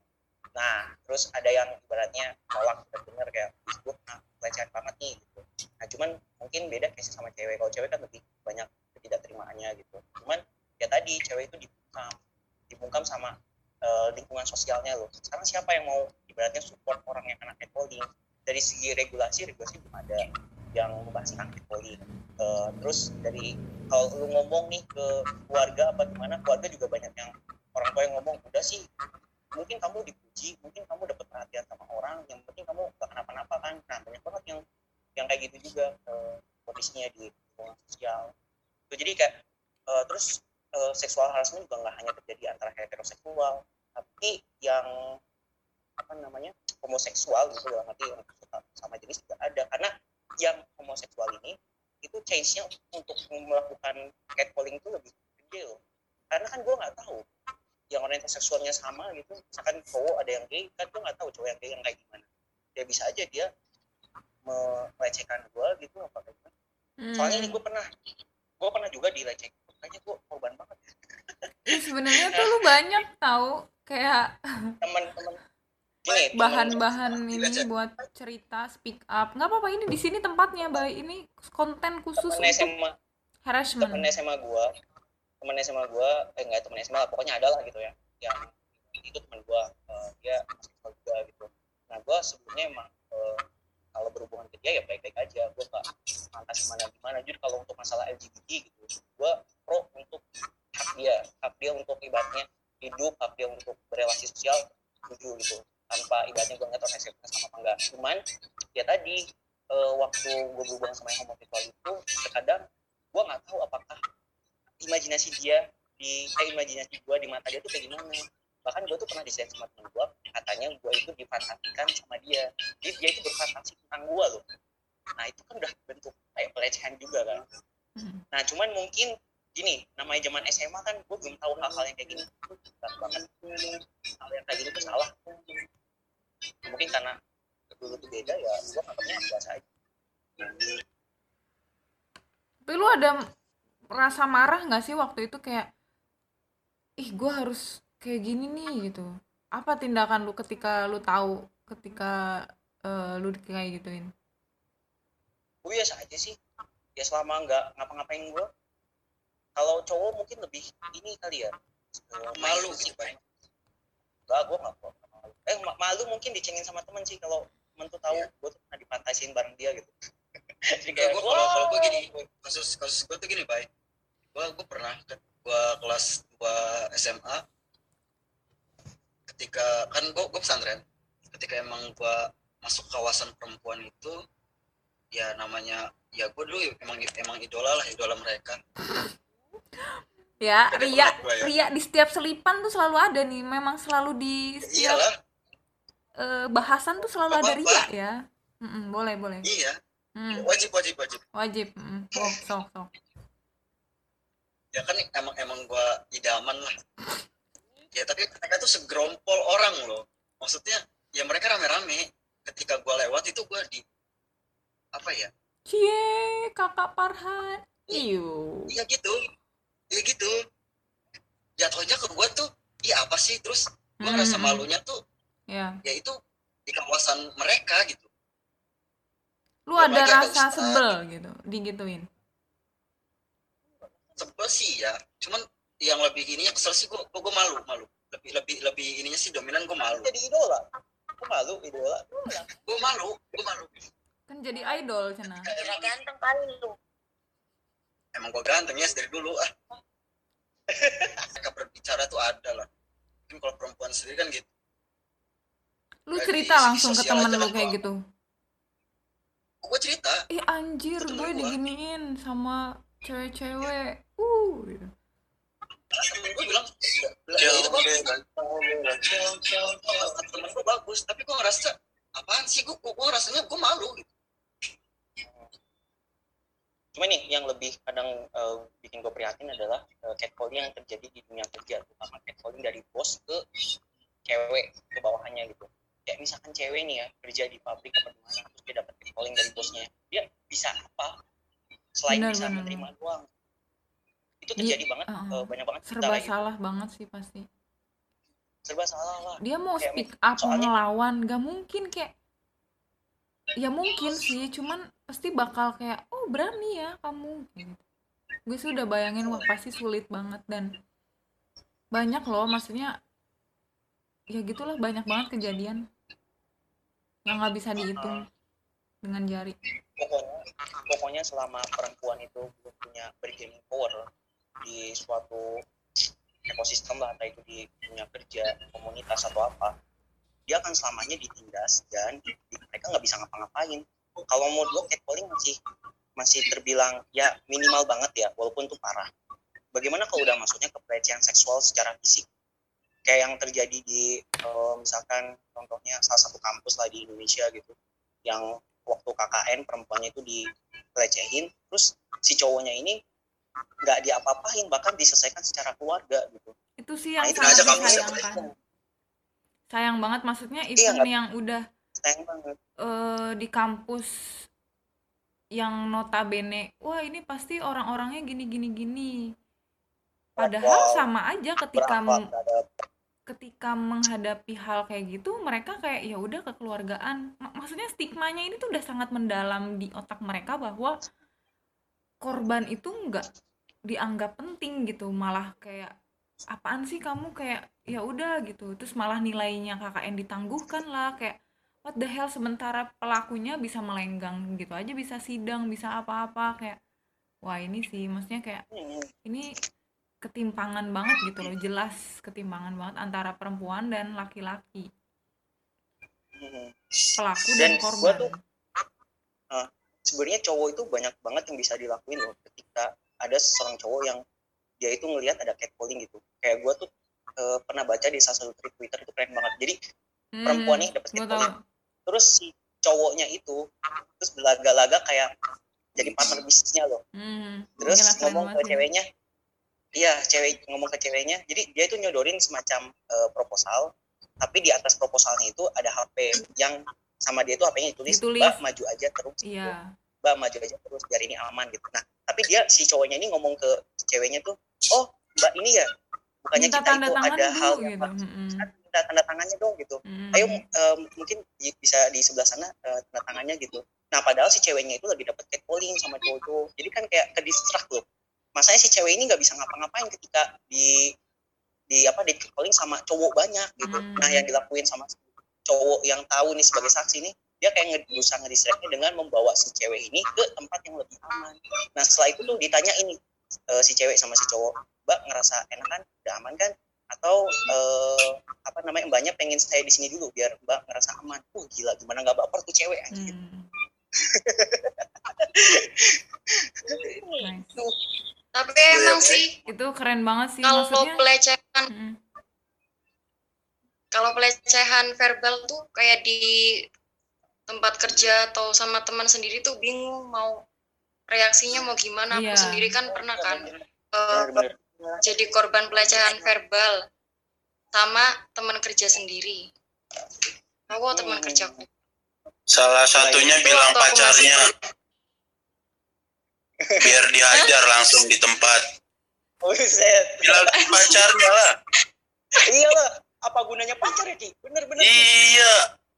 S2: nah terus ada yang ibaratnya nolak kita denger kayak disebut nah pelecehan banget nih gitu. Nah cuman mungkin beda case sama cewek. Kalau cewek kan lebih banyak ketidakterimaannya gitu. Cuman ya tadi cewek itu dibungkam. Dibungkam sama eh, lingkungan sosialnya loh. Sekarang siapa yang mau ibaratnya support orang yang kena catcalling? Dari segi regulasi regulasi belum ada yang membahas tentang catcalling. Eh, terus dari kalau lu ngomong nih ke keluarga apa gimana keluarga juga banyak yang orang tua yang ngomong udah sih mungkin kamu dipuji mungkin kamu dapat perhatian sama orang yang penting kamu gak kenapa-napa kan. Nah banyak banget yang yang kayak gitu juga eh, kondisinya di lingkungan sosial. Tuh, jadi kayak eh, terus eh, seksual harassment juga nggak hanya terjadi antara heteroseksual tapi yang apa namanya homoseksual gitu dalam arti yang sama jenis juga ada. Karena yang homoseksual ini itu chance-nya untuk melakukan catcalling itu lebih loh. Karena kan gue nggak tahu yang orientasi seksualnya sama gitu. Misalkan cowok ada yang gay kan gue nggak tahu cowok yang gay yang kayak gimana. Ya bisa aja dia melecehkan gue gitu apa kayak gimana. Soalnya ini
S1: Hmm.
S2: gue pernah gue pernah juga dilecehkan. Kayaknya gue korban banget.
S1: Ih, sebenarnya tuh lu banyak tahu kayak
S2: teman-teman
S1: bahan-bahan ini buat cerita speak up. Nggak apa-apa ini di sini tempatnya baik ini konten khusus
S2: temen
S1: untuk
S2: SMA
S1: harassment.
S2: Temen SMA gua temen SMA gua eh enggak temen SMA pokoknya ada lah gitu ya yang itu temen gua eh, dia seksual juga gitu. Nah gua sebelumnya emang eh, kalau berhubungan ke dia ya baik-baik aja gua nggak mantas gimana gimana. Jujur kalau untuk masalah LGBT gitu gua pro untuk hak dia hak dia untuk ibaratnya hidup hak dia untuk berrelasi sosial setuju gitu tanpa ibaratnya gua nggak tahu sama apa enggak. Cuman ya tadi eh, waktu gue berhubungan sama yang homoseksual itu terkadang gue nggak tahu apakah imajinasi dia di eh, imajinasi gue di mata dia tuh kayak gimana? Bahkan gue tuh pernah disayang sama temen gue katanya gue itu difantasikan sama dia. Jadi dia itu berfantasi tentang gue loh. Nah itu kan udah bentuk kayak pelecehan juga kan.
S1: Hmm.
S2: nah cuman mungkin gini namanya zaman SMA kan gue belum tahu hal-hal yang kayak gini. Berat banget. Hal yang kayak gini tuh salah. Mungkin karena dulu tuh beda ya gue anggapnya biasa aja.
S1: Tapi lu ada rasa marah nggak sih waktu itu kayak ih gue harus kayak gini nih gitu. Apa tindakan lu ketika lu tahu ketika eh, lu kayak gituin?
S2: Gue biasa aja sih. Ya selama nggak ngapa-ngapain gue kalau cowok mungkin lebih ini kali ya. Eh,
S9: Malu
S2: sih
S9: Pak.
S2: enggak gue nggak kok malu. Eh ma- malu mungkin dicengin sama temen sih kalau temen tuh tahu gue tuh pernah dipantasin bareng dia gitu. Jadi
S9: Kayak gue kalau kalau gue gini, kasus kasus gue tuh gini, Pak. Gue gue pernah gue kelas 2 SMA ketika kan gue gue pesantren ketika emang gue masuk kawasan perempuan itu ya namanya ya gue dulu emang emang idola lah idola mereka
S1: ya
S9: Ada
S1: ria
S9: gua ya.
S1: ria di setiap selipan tuh selalu ada nih memang selalu di setiap
S9: iyalah
S1: eh, bahasan tuh selalu ada
S9: Apa-apa.
S1: ria ya Mm-mm, boleh boleh
S9: iya
S1: Hmm,
S9: wajib wajib wajib
S1: wajib. Mm. Oh, sok sok.
S9: Ya kan emang emang gua idaman lah. Ya tapi mereka tuh segerompol orang loh. Maksudnya ya mereka rame-rame. Ketika gua lewat itu gua di apa ya?
S1: Cie, kakak Farhan. Iu.
S9: iya gitu. Iya gitu. Jatuhnya ke gua tuh iya apa sih? Terus gua ngerasa
S1: Hmm,
S9: malunya tuh
S1: Ya.
S9: ya itu di kawasan mereka gitu.
S1: Lu
S9: Ya,
S1: ada rasa sebel gitu, digituin.
S9: Sebel sih ya cuman yang lebih ininya kesel sih gua gua, gua malu malu. Lebih lebih lebih ininya sih dominan gua malu.
S2: Jadi idola. Aku malu idola.
S9: Gua malu gua malu.
S1: Kan jadi idol cina.
S4: Kira ganteng kali lu.
S9: emang gua ganteng ya dari dulu ah. Mereka berbicara tuh ada lah. Mungkin kalau perempuan sendiri kan gitu.
S1: Lu
S9: Dari
S1: cerita langsung ke temen lu
S9: kan
S1: kayak gitu.
S9: gua cerita.
S1: Ih anjir, gue diginiin sama cewek-cewek. Uh, gitu.
S9: temen bagus tapi gua ngerasa apaan sih gua, gua rasanya gua malu
S2: cuma nih yang lebih kadang eh, bikin gue prihatin adalah eh, catcalling yang terjadi di dunia kerja terutama catcalling dari bos ke cewek ke bawahannya gitu kayak misalkan cewek nih ya kerja di pabrik apa di mana terus dia dapat catcalling dari bosnya dia bisa apa selain
S1: Benar,
S2: bisa
S1: benar,
S2: menerima doang itu
S1: Iya,
S2: terjadi banget
S1: uh-uh.
S2: eh, banyak banget
S1: Serba
S2: gitu.
S1: salah banget sih pasti.
S2: serba salah lah
S1: Dia mau
S2: Kayak
S1: speak up,
S2: soalnya-
S1: ngelawan, gak mungkin kayak ya mungkin sih, cuman pasti bakal kayak oh berani ya kamu gitu. Gue sih udah bayangin wah pasti sulit banget dan banyak loh maksudnya ya gitulah banyak banget kejadian yang nggak bisa dihitung dengan jari.
S2: pokoknya pokoknya selama perempuan itu belum punya bargaining power di suatu ekosistem lah entah itu di dunia kerja komunitas atau apa dia akan selamanya ditindas dan mereka nggak bisa ngapa-ngapain. Kalau menurut lo catcalling masih masih terbilang ya minimal banget ya walaupun itu parah. Bagaimana kalau udah masuknya ke pelecehan seksual secara fisik? Kayak yang terjadi di eh, misalkan contohnya salah satu kampus lah di Indonesia gitu yang waktu KKN perempuannya itu dilecehin terus si cowoknya ini nggak diapa-apain bahkan diselesaikan secara keluarga gitu
S1: Itu sih
S2: nah
S1: yang
S2: itu
S1: sangat
S2: kamu
S1: disayangkan. Sayang banget maksudnya
S2: Iya,
S1: event
S2: nggak-
S1: yang udah
S2: sayang banget
S1: eh, di kampus yang notabene wah ini pasti orang-orangnya gini gini gini padahal
S2: Wow.
S1: sama aja ketika ketika menghadapi hal kayak gitu mereka kayak ya udah kekeluargaan. Mak- maksudnya stigmanya ini tuh udah sangat mendalam di otak mereka bahwa korban itu nggak dianggap penting gitu. Malah kayak apaan sih kamu? Kayak ya udah gitu. Terus malah nilainya KKN ditangguhkan lah. Kayak what the hell sementara pelakunya bisa melenggang gitu aja bisa sidang bisa apa-apa. Kayak wah ini sih maksudnya kayak
S2: Hmm,
S1: ini ketimpangan banget gitu loh jelas ketimpangan banget antara perempuan dan laki-laki. Pelaku
S2: Dan
S1: dan, korban.
S2: tuh- sebenarnya cowok itu banyak banget yang bisa dilakuin loh ketika ada seorang cowok yang dia itu ngelihat ada catcalling gitu. Kayak gue tuh eh, pernah baca di salah satu Twitter itu keren banget. Jadi
S1: Hmm,
S2: perempuan nih dapat catcalling. Terus si cowoknya itu terus belaga-laga kayak jadi partner bisnisnya loh.
S1: Hmm,
S2: terus ngomong ke ceweknya iya cewek ngomong ke ceweknya. Jadi dia itu nyodorin semacam eh, proposal. Tapi di atas proposalnya itu ada HP yang sama dia itu HP-nya ditulis,
S1: Ditulis.
S2: mbak maju aja terus.
S1: Iya.
S2: Mbak maju aja terus biar ini aman gitu. Nah tapi dia si cowoknya ini ngomong ke ceweknya tuh oh mbak ini ya bukannya
S1: minta
S2: kita itu ada hal
S1: dulu
S2: yang
S1: gitu.
S2: minta tanda tangannya dong gitu.
S1: Mm-mm.
S2: ayo em, mungkin di- bisa di sebelah sana eh, tanda tangannya gitu. Nah padahal si ceweknya itu lagi dapet catcalling sama cowok jadi kan kayak ke distract loh masanya si cewek ini nggak bisa ngapa-ngapain ketika di di apa di catcalling sama cowok banyak gitu.
S1: Hmm.
S2: nah yang dilakuin sama cowok yang tahu nih sebagai saksi nih dia kayak nge- berusaha ngedistractnya dengan membawa si cewek ini ke tempat yang lebih aman. Nah setelah itu tuh ditanya ini eh, si cewek sama si cowok mbak ngerasa enak kan? Udah aman kan? Atau eh, apa namanya mbaknya pengen stay di sini dulu biar mbak ngerasa aman? Uh gila gimana nggak baper tuh cewek anjir
S1: Hmm, nice.
S5: Tapi
S9: Iya,
S5: emang
S9: baik.
S5: sih
S1: itu keren banget sih
S5: kalau
S1: maksudnya
S5: pelecehan
S1: Mm-mm.
S5: kalau pelecehan verbal tuh kayak di tempat kerja atau sama teman sendiri tuh bingung mau reaksinya mau gimana
S1: Iya.
S5: aku sendiri kan pernah kan
S2: Bener-bener.
S5: jadi korban pelecehan verbal sama teman kerja sendiri aku teman
S2: Hmm.
S5: kerjaku
S6: Salah satunya bilang
S5: aku
S6: pacarnya
S5: masih-
S6: biar dihajar langsung di tempat.
S2: Buset.
S6: Bilang pacarnya lah.
S2: Iya lah. Apa gunanya pacar ya, Ki? Bener-bener.
S6: Iya,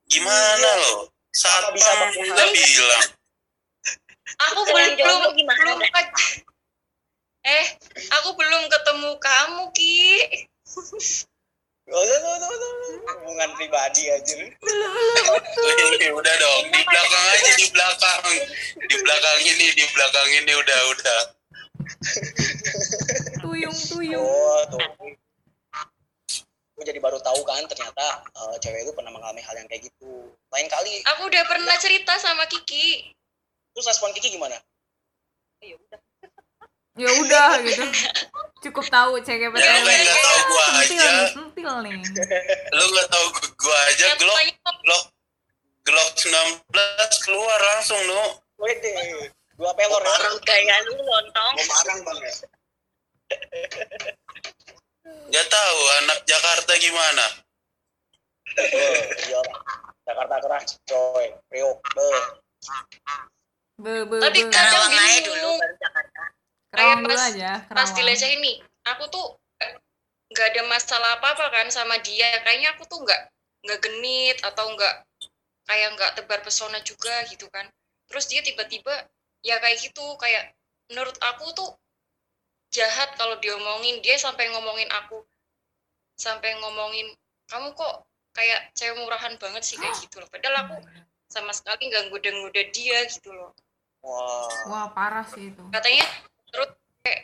S6: gimana
S2: Iya.
S6: loh? Satpam
S2: bisa
S6: nggak bilang.
S5: aku belum belum
S4: gimana?
S5: belum eh aku belum ketemu kamu ki
S2: Oh, no, no, no, no. Hubungan pribadi aja.
S6: Wih, udah dong, di belakang aja di belakang. Di belakang ini, di belakang ini udah udah.
S1: tuyung tuyung
S2: Oh, tuh. Gue jadi baru tahu kan ternyata eh, cewek itu pernah mengalami hal yang kayak gitu. Lain kali,
S5: aku udah pernah cerita sama Kiki
S2: terus respon Kiki gimana?
S1: ya udah gitu cukup tahu CGPT
S6: Ya lu nggak tahu gua
S1: sentil
S6: aja,
S1: nih sentil nih
S6: lu nggak tahu gua aja Glock
S5: tanya,
S6: Glock Glock 19 keluar langsung nu.
S2: Wede, dua pelor ya.
S4: Orang gaya lu lontong.
S9: Marang bang ya
S6: Gak tahu anak Jakarta gimana.
S2: Eh, Iya. Jakarta keras, coy. Priok, beuh.
S1: be be
S5: Tapi
S1: be.
S5: kan-
S4: Karawang aja
S5: bingung.
S4: dulu
S5: Kayak
S1: dulu
S5: pas-
S1: aja
S5: pas dilecehin nih aku tuh nggak ada masalah apa apa kan sama dia. Kayaknya aku tuh nggak nggak genit atau nggak kayak nggak tebar pesona juga gitu kan. Terus dia tiba-tiba ya kayak gitu kayak menurut aku tuh jahat kalau diomongin. Dia sampai ngomongin aku sampai ngomongin kamu kok kayak cewek murahan banget sih kayak gitu loh. Padahal aku sama sekali nggak goda-goda dia gitu loh.
S2: Wah.
S1: wah parah sih itu.
S5: Katanya terus kayak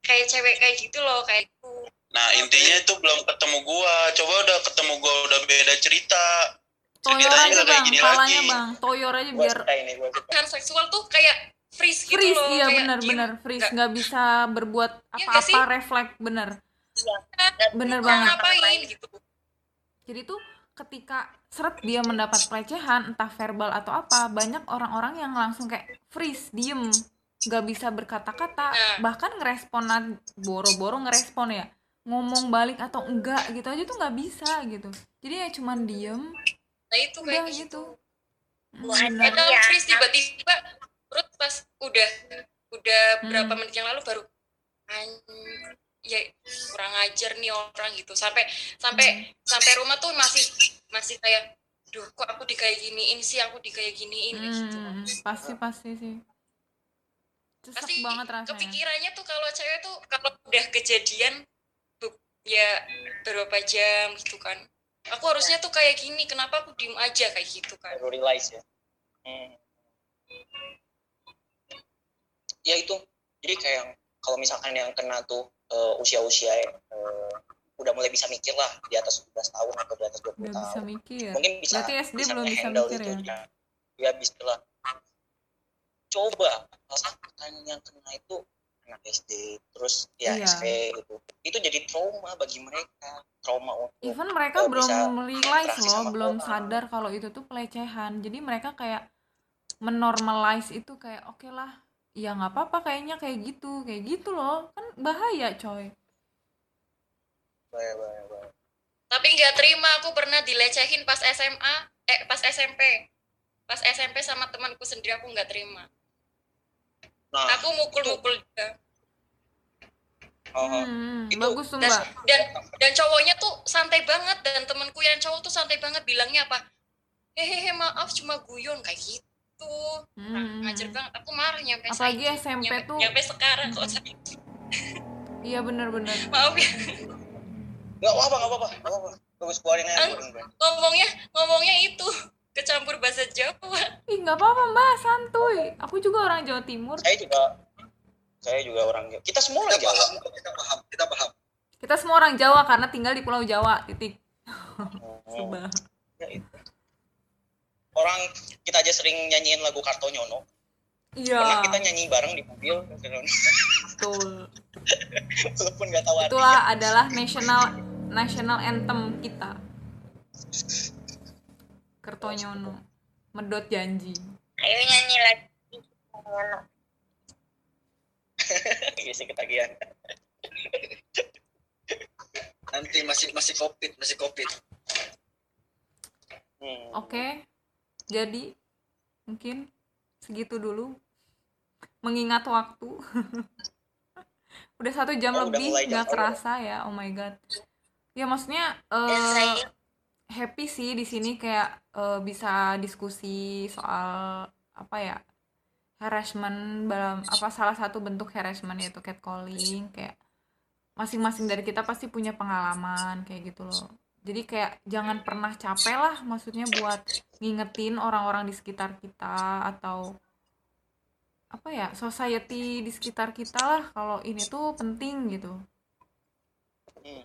S5: kayak cewek kayak gitu loh kayak gitu.
S6: Nah intinya itu belum ketemu gua. Coba udah ketemu gua udah beda cerita.
S1: toyor
S6: Ceritanya
S1: aja bang.
S6: gini
S1: palanya
S6: lagi.
S1: bang. Toyor aja biar
S2: ini,
S5: kan seksual tuh kayak freeze gitu
S1: freeze
S5: loh
S1: iya bener freeze.
S5: Nggak-
S1: bisa berbuat
S5: Iya
S1: apa-apa
S5: sih?
S1: refleks bener.
S4: Dan
S1: Bener banget.
S5: ngapain gitu.
S1: Jadi tuh ketika seret dia mendapat pelecehan entah verbal atau apa banyak orang-orang yang langsung kayak freeze diem nggak bisa berkata-kata
S5: Nah.
S1: bahkan ngerespon boro-boro ngerespon ya ngomong balik atau enggak gitu aja tuh nggak bisa gitu jadi ya cuman diem
S5: nah itu kayak
S1: udah
S5: gitu
S1: gitu Hmm,
S4: Wah,
S1: bener.
S5: atau
S4: Iya.
S5: tiba-tiba perut pas udah udah berapa
S1: Hmm.
S5: menit yang lalu baru "An- ya kurang ajar nih orang gitu sampai sampai sampai rumah tuh masih masih kayak duh kok aku dikayak giniin sih aku dikayak giniin kayak gitu
S1: Hmm, pasti pasti sih
S5: Pasti
S1: banget rasanya.
S5: kepikirannya tuh kalau cewek tuh kalau udah kejadian tuh ya beberapa jam gitu kan. Aku harusnya tuh kayak gini kenapa aku diem aja kayak gitu kan?
S2: Baru realize ya. Hmm. ya itu. Jadi kayak kalau misalkan yang kena tuh eh, usia-usia eh, udah mulai bisa mikir lah di atas 17 tahun atau di atas 20
S1: udah
S2: tahun.
S1: bisa mikir.
S2: Mungkin bisa
S1: berarti SD belum bisa mikir
S2: itu
S1: ya?
S2: ya. Bisa lah coba. Salah satu yang kena itu anak SD terus ya
S1: Iya.
S2: SP gitu. Itu jadi trauma bagi mereka trauma untuk
S1: even mereka belum realize loh belum
S2: orang.
S1: sadar kalau itu tuh pelecehan. Jadi mereka kayak menormalize itu kayak oke lah ya nggak apa-apa kayaknya kayak gitu kayak gitu loh. Kan bahaya coy.
S2: Bahaya, bahaya, bahaya.
S5: tapi nggak terima aku pernah dilecehin pas SMA eh pas SMP pas SMP sama temanku sendiri aku nggak terima
S2: nah
S5: aku mukul-mukul dia.
S2: Oh, oh.
S1: Hmm,
S2: Itu-
S1: bagus tuh
S5: dan
S1: mbak.
S5: dan dan cowoknya tuh santai banget dan temanku yang cowok tuh santai banget bilangnya apa? Hehehe maaf cuma guyon kayak gitu. Nah,
S1: Hmm.
S5: ngajar banget. Aku marah nyampe
S1: apalagi
S5: saya-
S1: SMP
S5: nyampe,
S1: tuh.
S5: nyampe sekarang kok saya
S1: iya bener-bener
S5: maaf ya.
S2: Nggak apa-apa nggak apa-apa. Nggak apa-apa. Bagus keluarin aja
S5: ngomongnya ngomongnya itu kecampur bahasa Jawa.
S1: Ih nggak apa-apa mbak. Santuy. Aku juga orang Jawa Timur.
S2: Saya juga saya juga orang Jawa. Kita semua orang
S9: kita
S2: Jawa.
S9: paham kita paham kita paham.
S1: Kita semua orang Jawa karena tinggal di Pulau Jawa titik.
S2: Oh, ya itu. orang kita aja sering nyanyiin lagu Kartonyono.
S1: Iya.
S2: Pernah kita nyanyi bareng di mobil?
S1: Betul.
S2: Walaupun nggak tahu artinya.
S1: itulah adalah national national anthem kita Kertonyono medot janji
S4: ayo nyanyi lagi
S2: Iya sih ketagihan.
S9: nanti masih masih covid masih covid
S2: Hmm.
S1: Oke, jadi mungkin segitu dulu. Mengingat waktu, udah satu jam
S2: Oh,
S1: lebih nggak
S2: awal.
S1: kerasa ya. Oh my god. Ya maksudnya eh,
S4: saya
S1: happy sih di sini kayak eh, bisa diskusi soal apa ya harassment dalam apa salah satu bentuk harassment yaitu catcalling kayak masing-masing dari kita pasti punya pengalaman kayak gitu loh jadi kayak jangan pernah capek lah maksudnya buat ngingetin orang-orang di sekitar kita atau apa ya society di sekitar kita lah kalau ini tuh penting gitu
S2: Hmm.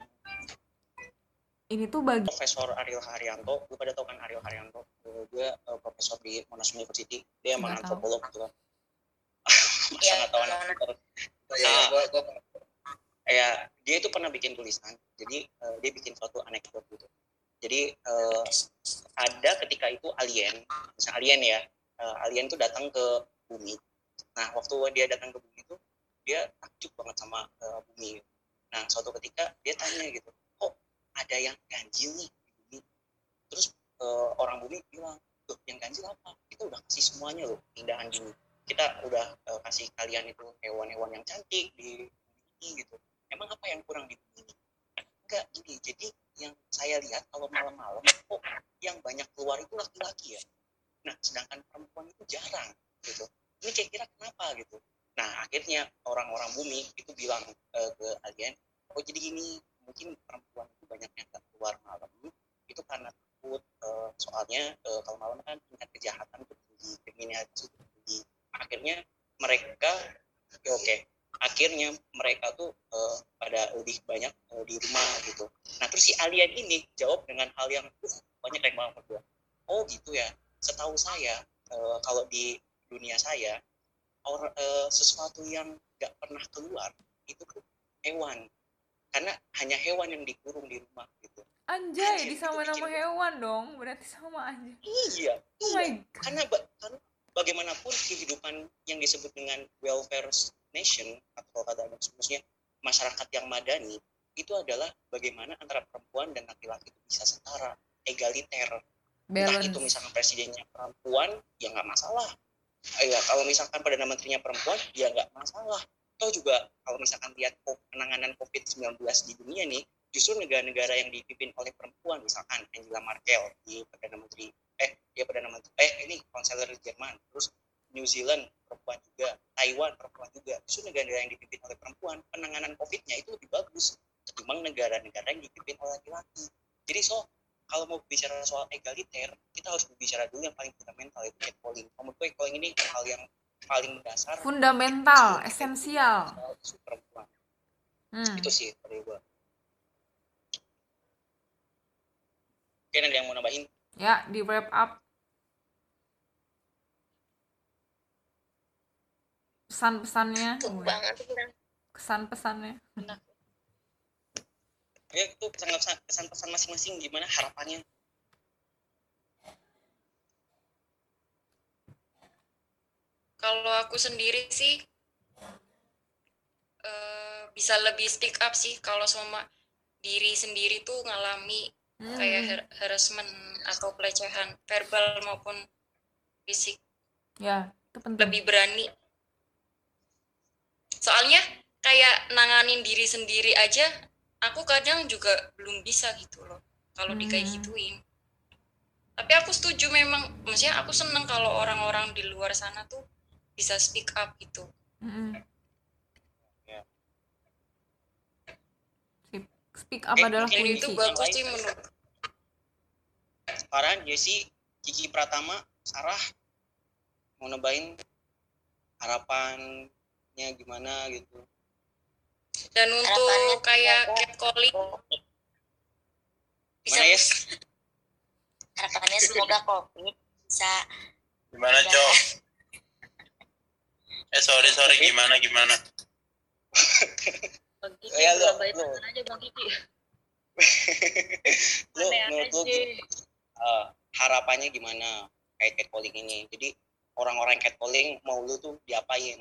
S1: Ini tuh bagi
S2: Profesor Ariel Haryanto, lu pada tau kan Ariel Haryanto? Dia eh, profesor di Monash University. Dia emang
S1: Nggak tahu.
S2: antropolog gitu kan. Masa
S4: Iya,
S2: nggak tahu
S4: emang
S2: anak
S9: ya
S2: dia itu pernah bikin tulisan jadi eh, dia bikin suatu anekdot gitu jadi eh, ada ketika itu alien misalnya alien ya eh, alien itu datang ke bumi nah waktu dia datang ke bumi itu dia takjub banget sama eh, bumi nah suatu ketika dia tanya gitu ada yang ganjil nih di bumi. Terus eh, orang bumi bilang loh yang ganjil apa? Kita udah kasih semuanya loh keindahan bumi. Kita udah eh, kasih kalian itu hewan-hewan yang cantik di bumi gitu. Emang apa yang kurang di bumi enggak ini jadi yang saya lihat kalau malam-malam kok yang banyak keluar itu laki-laki ya. Nah sedangkan perempuan itu jarang gitu. Ini kira-kira kenapa gitu. Nah akhirnya orang-orang bumi itu bilang eh, ke alien oh jadi gini mungkin perempuan itu banyak yang keluar malam itu karena takut eh, soalnya eh, kalau malam kan tingkat kejahatan itu tinggi kriminalitas itu tinggi akhirnya mereka oke oke akhirnya mereka tuh eh, pada lebih banyak eh, di rumah gitu. Nah terus si alien ini jawab dengan hal yang uh, banyak yang banget gue. Oh gitu ya. Setahu saya eh, kalau di dunia saya orang eh, sesuatu yang nggak pernah keluar itu tuh hewan. Karena hanya hewan yang dikurung di rumah gitu.
S1: anjay disamain sama hewan dong berarti sama aja
S2: Iya.
S1: oh
S2: iya.
S1: my god
S2: karena, ba- karena bagaimanapun kehidupan yang disebut dengan welfare nation atau kata maksudnya masyarakat yang madani itu adalah bagaimana antara perempuan dan laki-laki itu bisa setara egaliter entah itu
S1: balance
S2: misalkan presidennya perempuan ya nggak masalah Eh, ya kalau misalkan perdana menterinya perempuan ya nggak masalah atau juga kalau misalkan lihat penanganan COVID-19 di dunia nih justru negara-negara yang dipimpin oleh perempuan misalkan Angela Merkel di perdana menteri eh dia perdana menteri eh ini konselor Jerman terus New Zealand perempuan juga Taiwan perempuan juga justru negara-negara yang dipimpin oleh perempuan penanganan COVID-nya itu lebih bagus ketimbang negara-negara yang dipimpin oleh laki-laki. Jadi so kalau mau bicara soal egaliter kita harus berbicara dulu yang paling fundamental itu catcalling menurut gue ini hal yang paling mendasar
S1: fundamental esensial.
S2: soal isu perempuan.
S1: Hmm.
S2: itu sih dari gue Oke, ada yang mau nambahin?
S1: ya di wrap up. Pesan-pesannya.
S4: Banget
S1: kesan-pesannya.
S2: Ya, itu pesan-pesan pesan-pesan masing-masing gimana harapannya?
S5: Kalau aku sendiri sih eh, bisa lebih speak up sih kalau sama diri sendiri tuh ngalami kayak
S1: Hmm.
S5: har- harassment atau pelecehan verbal maupun fisik
S1: ya itu penting
S5: lebih berani soalnya kayak nanganin diri sendiri aja aku kadang juga belum bisa gitu loh kalau kayak
S1: Hmm.
S5: gituin tapi aku setuju memang maksudnya aku seneng kalau orang-orang di luar sana tuh bisa speak up gitu
S1: Mm-mm.
S2: Ya.
S1: Sip. speak up
S2: Oke,
S1: adalah
S2: mungkin
S5: itu
S1: kunci
S5: bagus sih menurut
S2: Farhan, Jesse, Kiki Pratama, Sarah mau nambahin harapannya gimana gitu?
S5: dan
S4: Harapannya
S5: untuk kayak
S4: semoga-
S5: catcalling bisa
S2: Mana, Yes?
S4: harapannya semoga covid bisa
S6: Gimana, Cok? Eh, sorry, sorry. Gimana, gimana?
S7: Bang Kiki
S2: Ya, lu- lu.
S7: aja Bang Kiki.
S2: lu menurut lu eh, harapannya gimana? terkait catcalling ini jadi orang-orang yang catcalling mau lu tuh diapain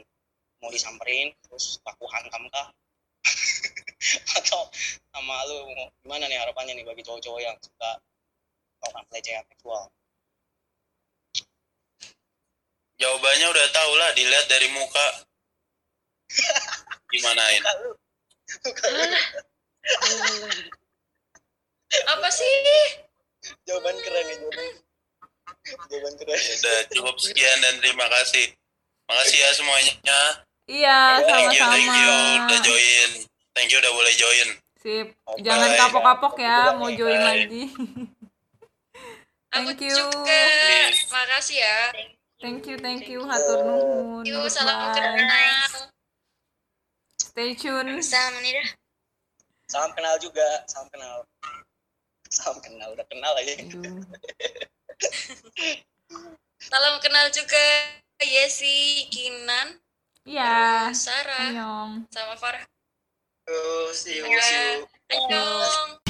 S2: mau disamperin terus laku hantam kah atau sama lu gimana nih harapannya nih bagi cowok-cowok yang suka melakukan pelecehan seksual
S6: Jawabannya udah tau lah, dilihat dari muka. Gimanain?
S5: apa sih
S2: jawaban keren ya jawaban jawaban keren
S6: Udah cukup sekian dan terima kasih. Makasih ya semuanya.
S1: Iya,
S6: Thank you, thank you
S1: sama-sama.
S6: udah join. Thank you udah boleh join.
S1: Sip. Jangan kapok-kapop ya mau join
S6: Bye.
S1: lagi.
S5: aku
S1: Thank you.
S5: juga makasih ya
S1: Thank you, thank you. Hatur nuhun.
S5: yuk salam kenal.
S1: Stay tune.
S4: Sama nih dah.
S2: salam kenal juga. Salam kenal. Salam kenal. Udah kenal aja
S5: salam kenal juga Yesi Kinan
S1: Iya.
S5: Sarah sama Farah.
S9: Oh, see you, see you.
S5: Annyeong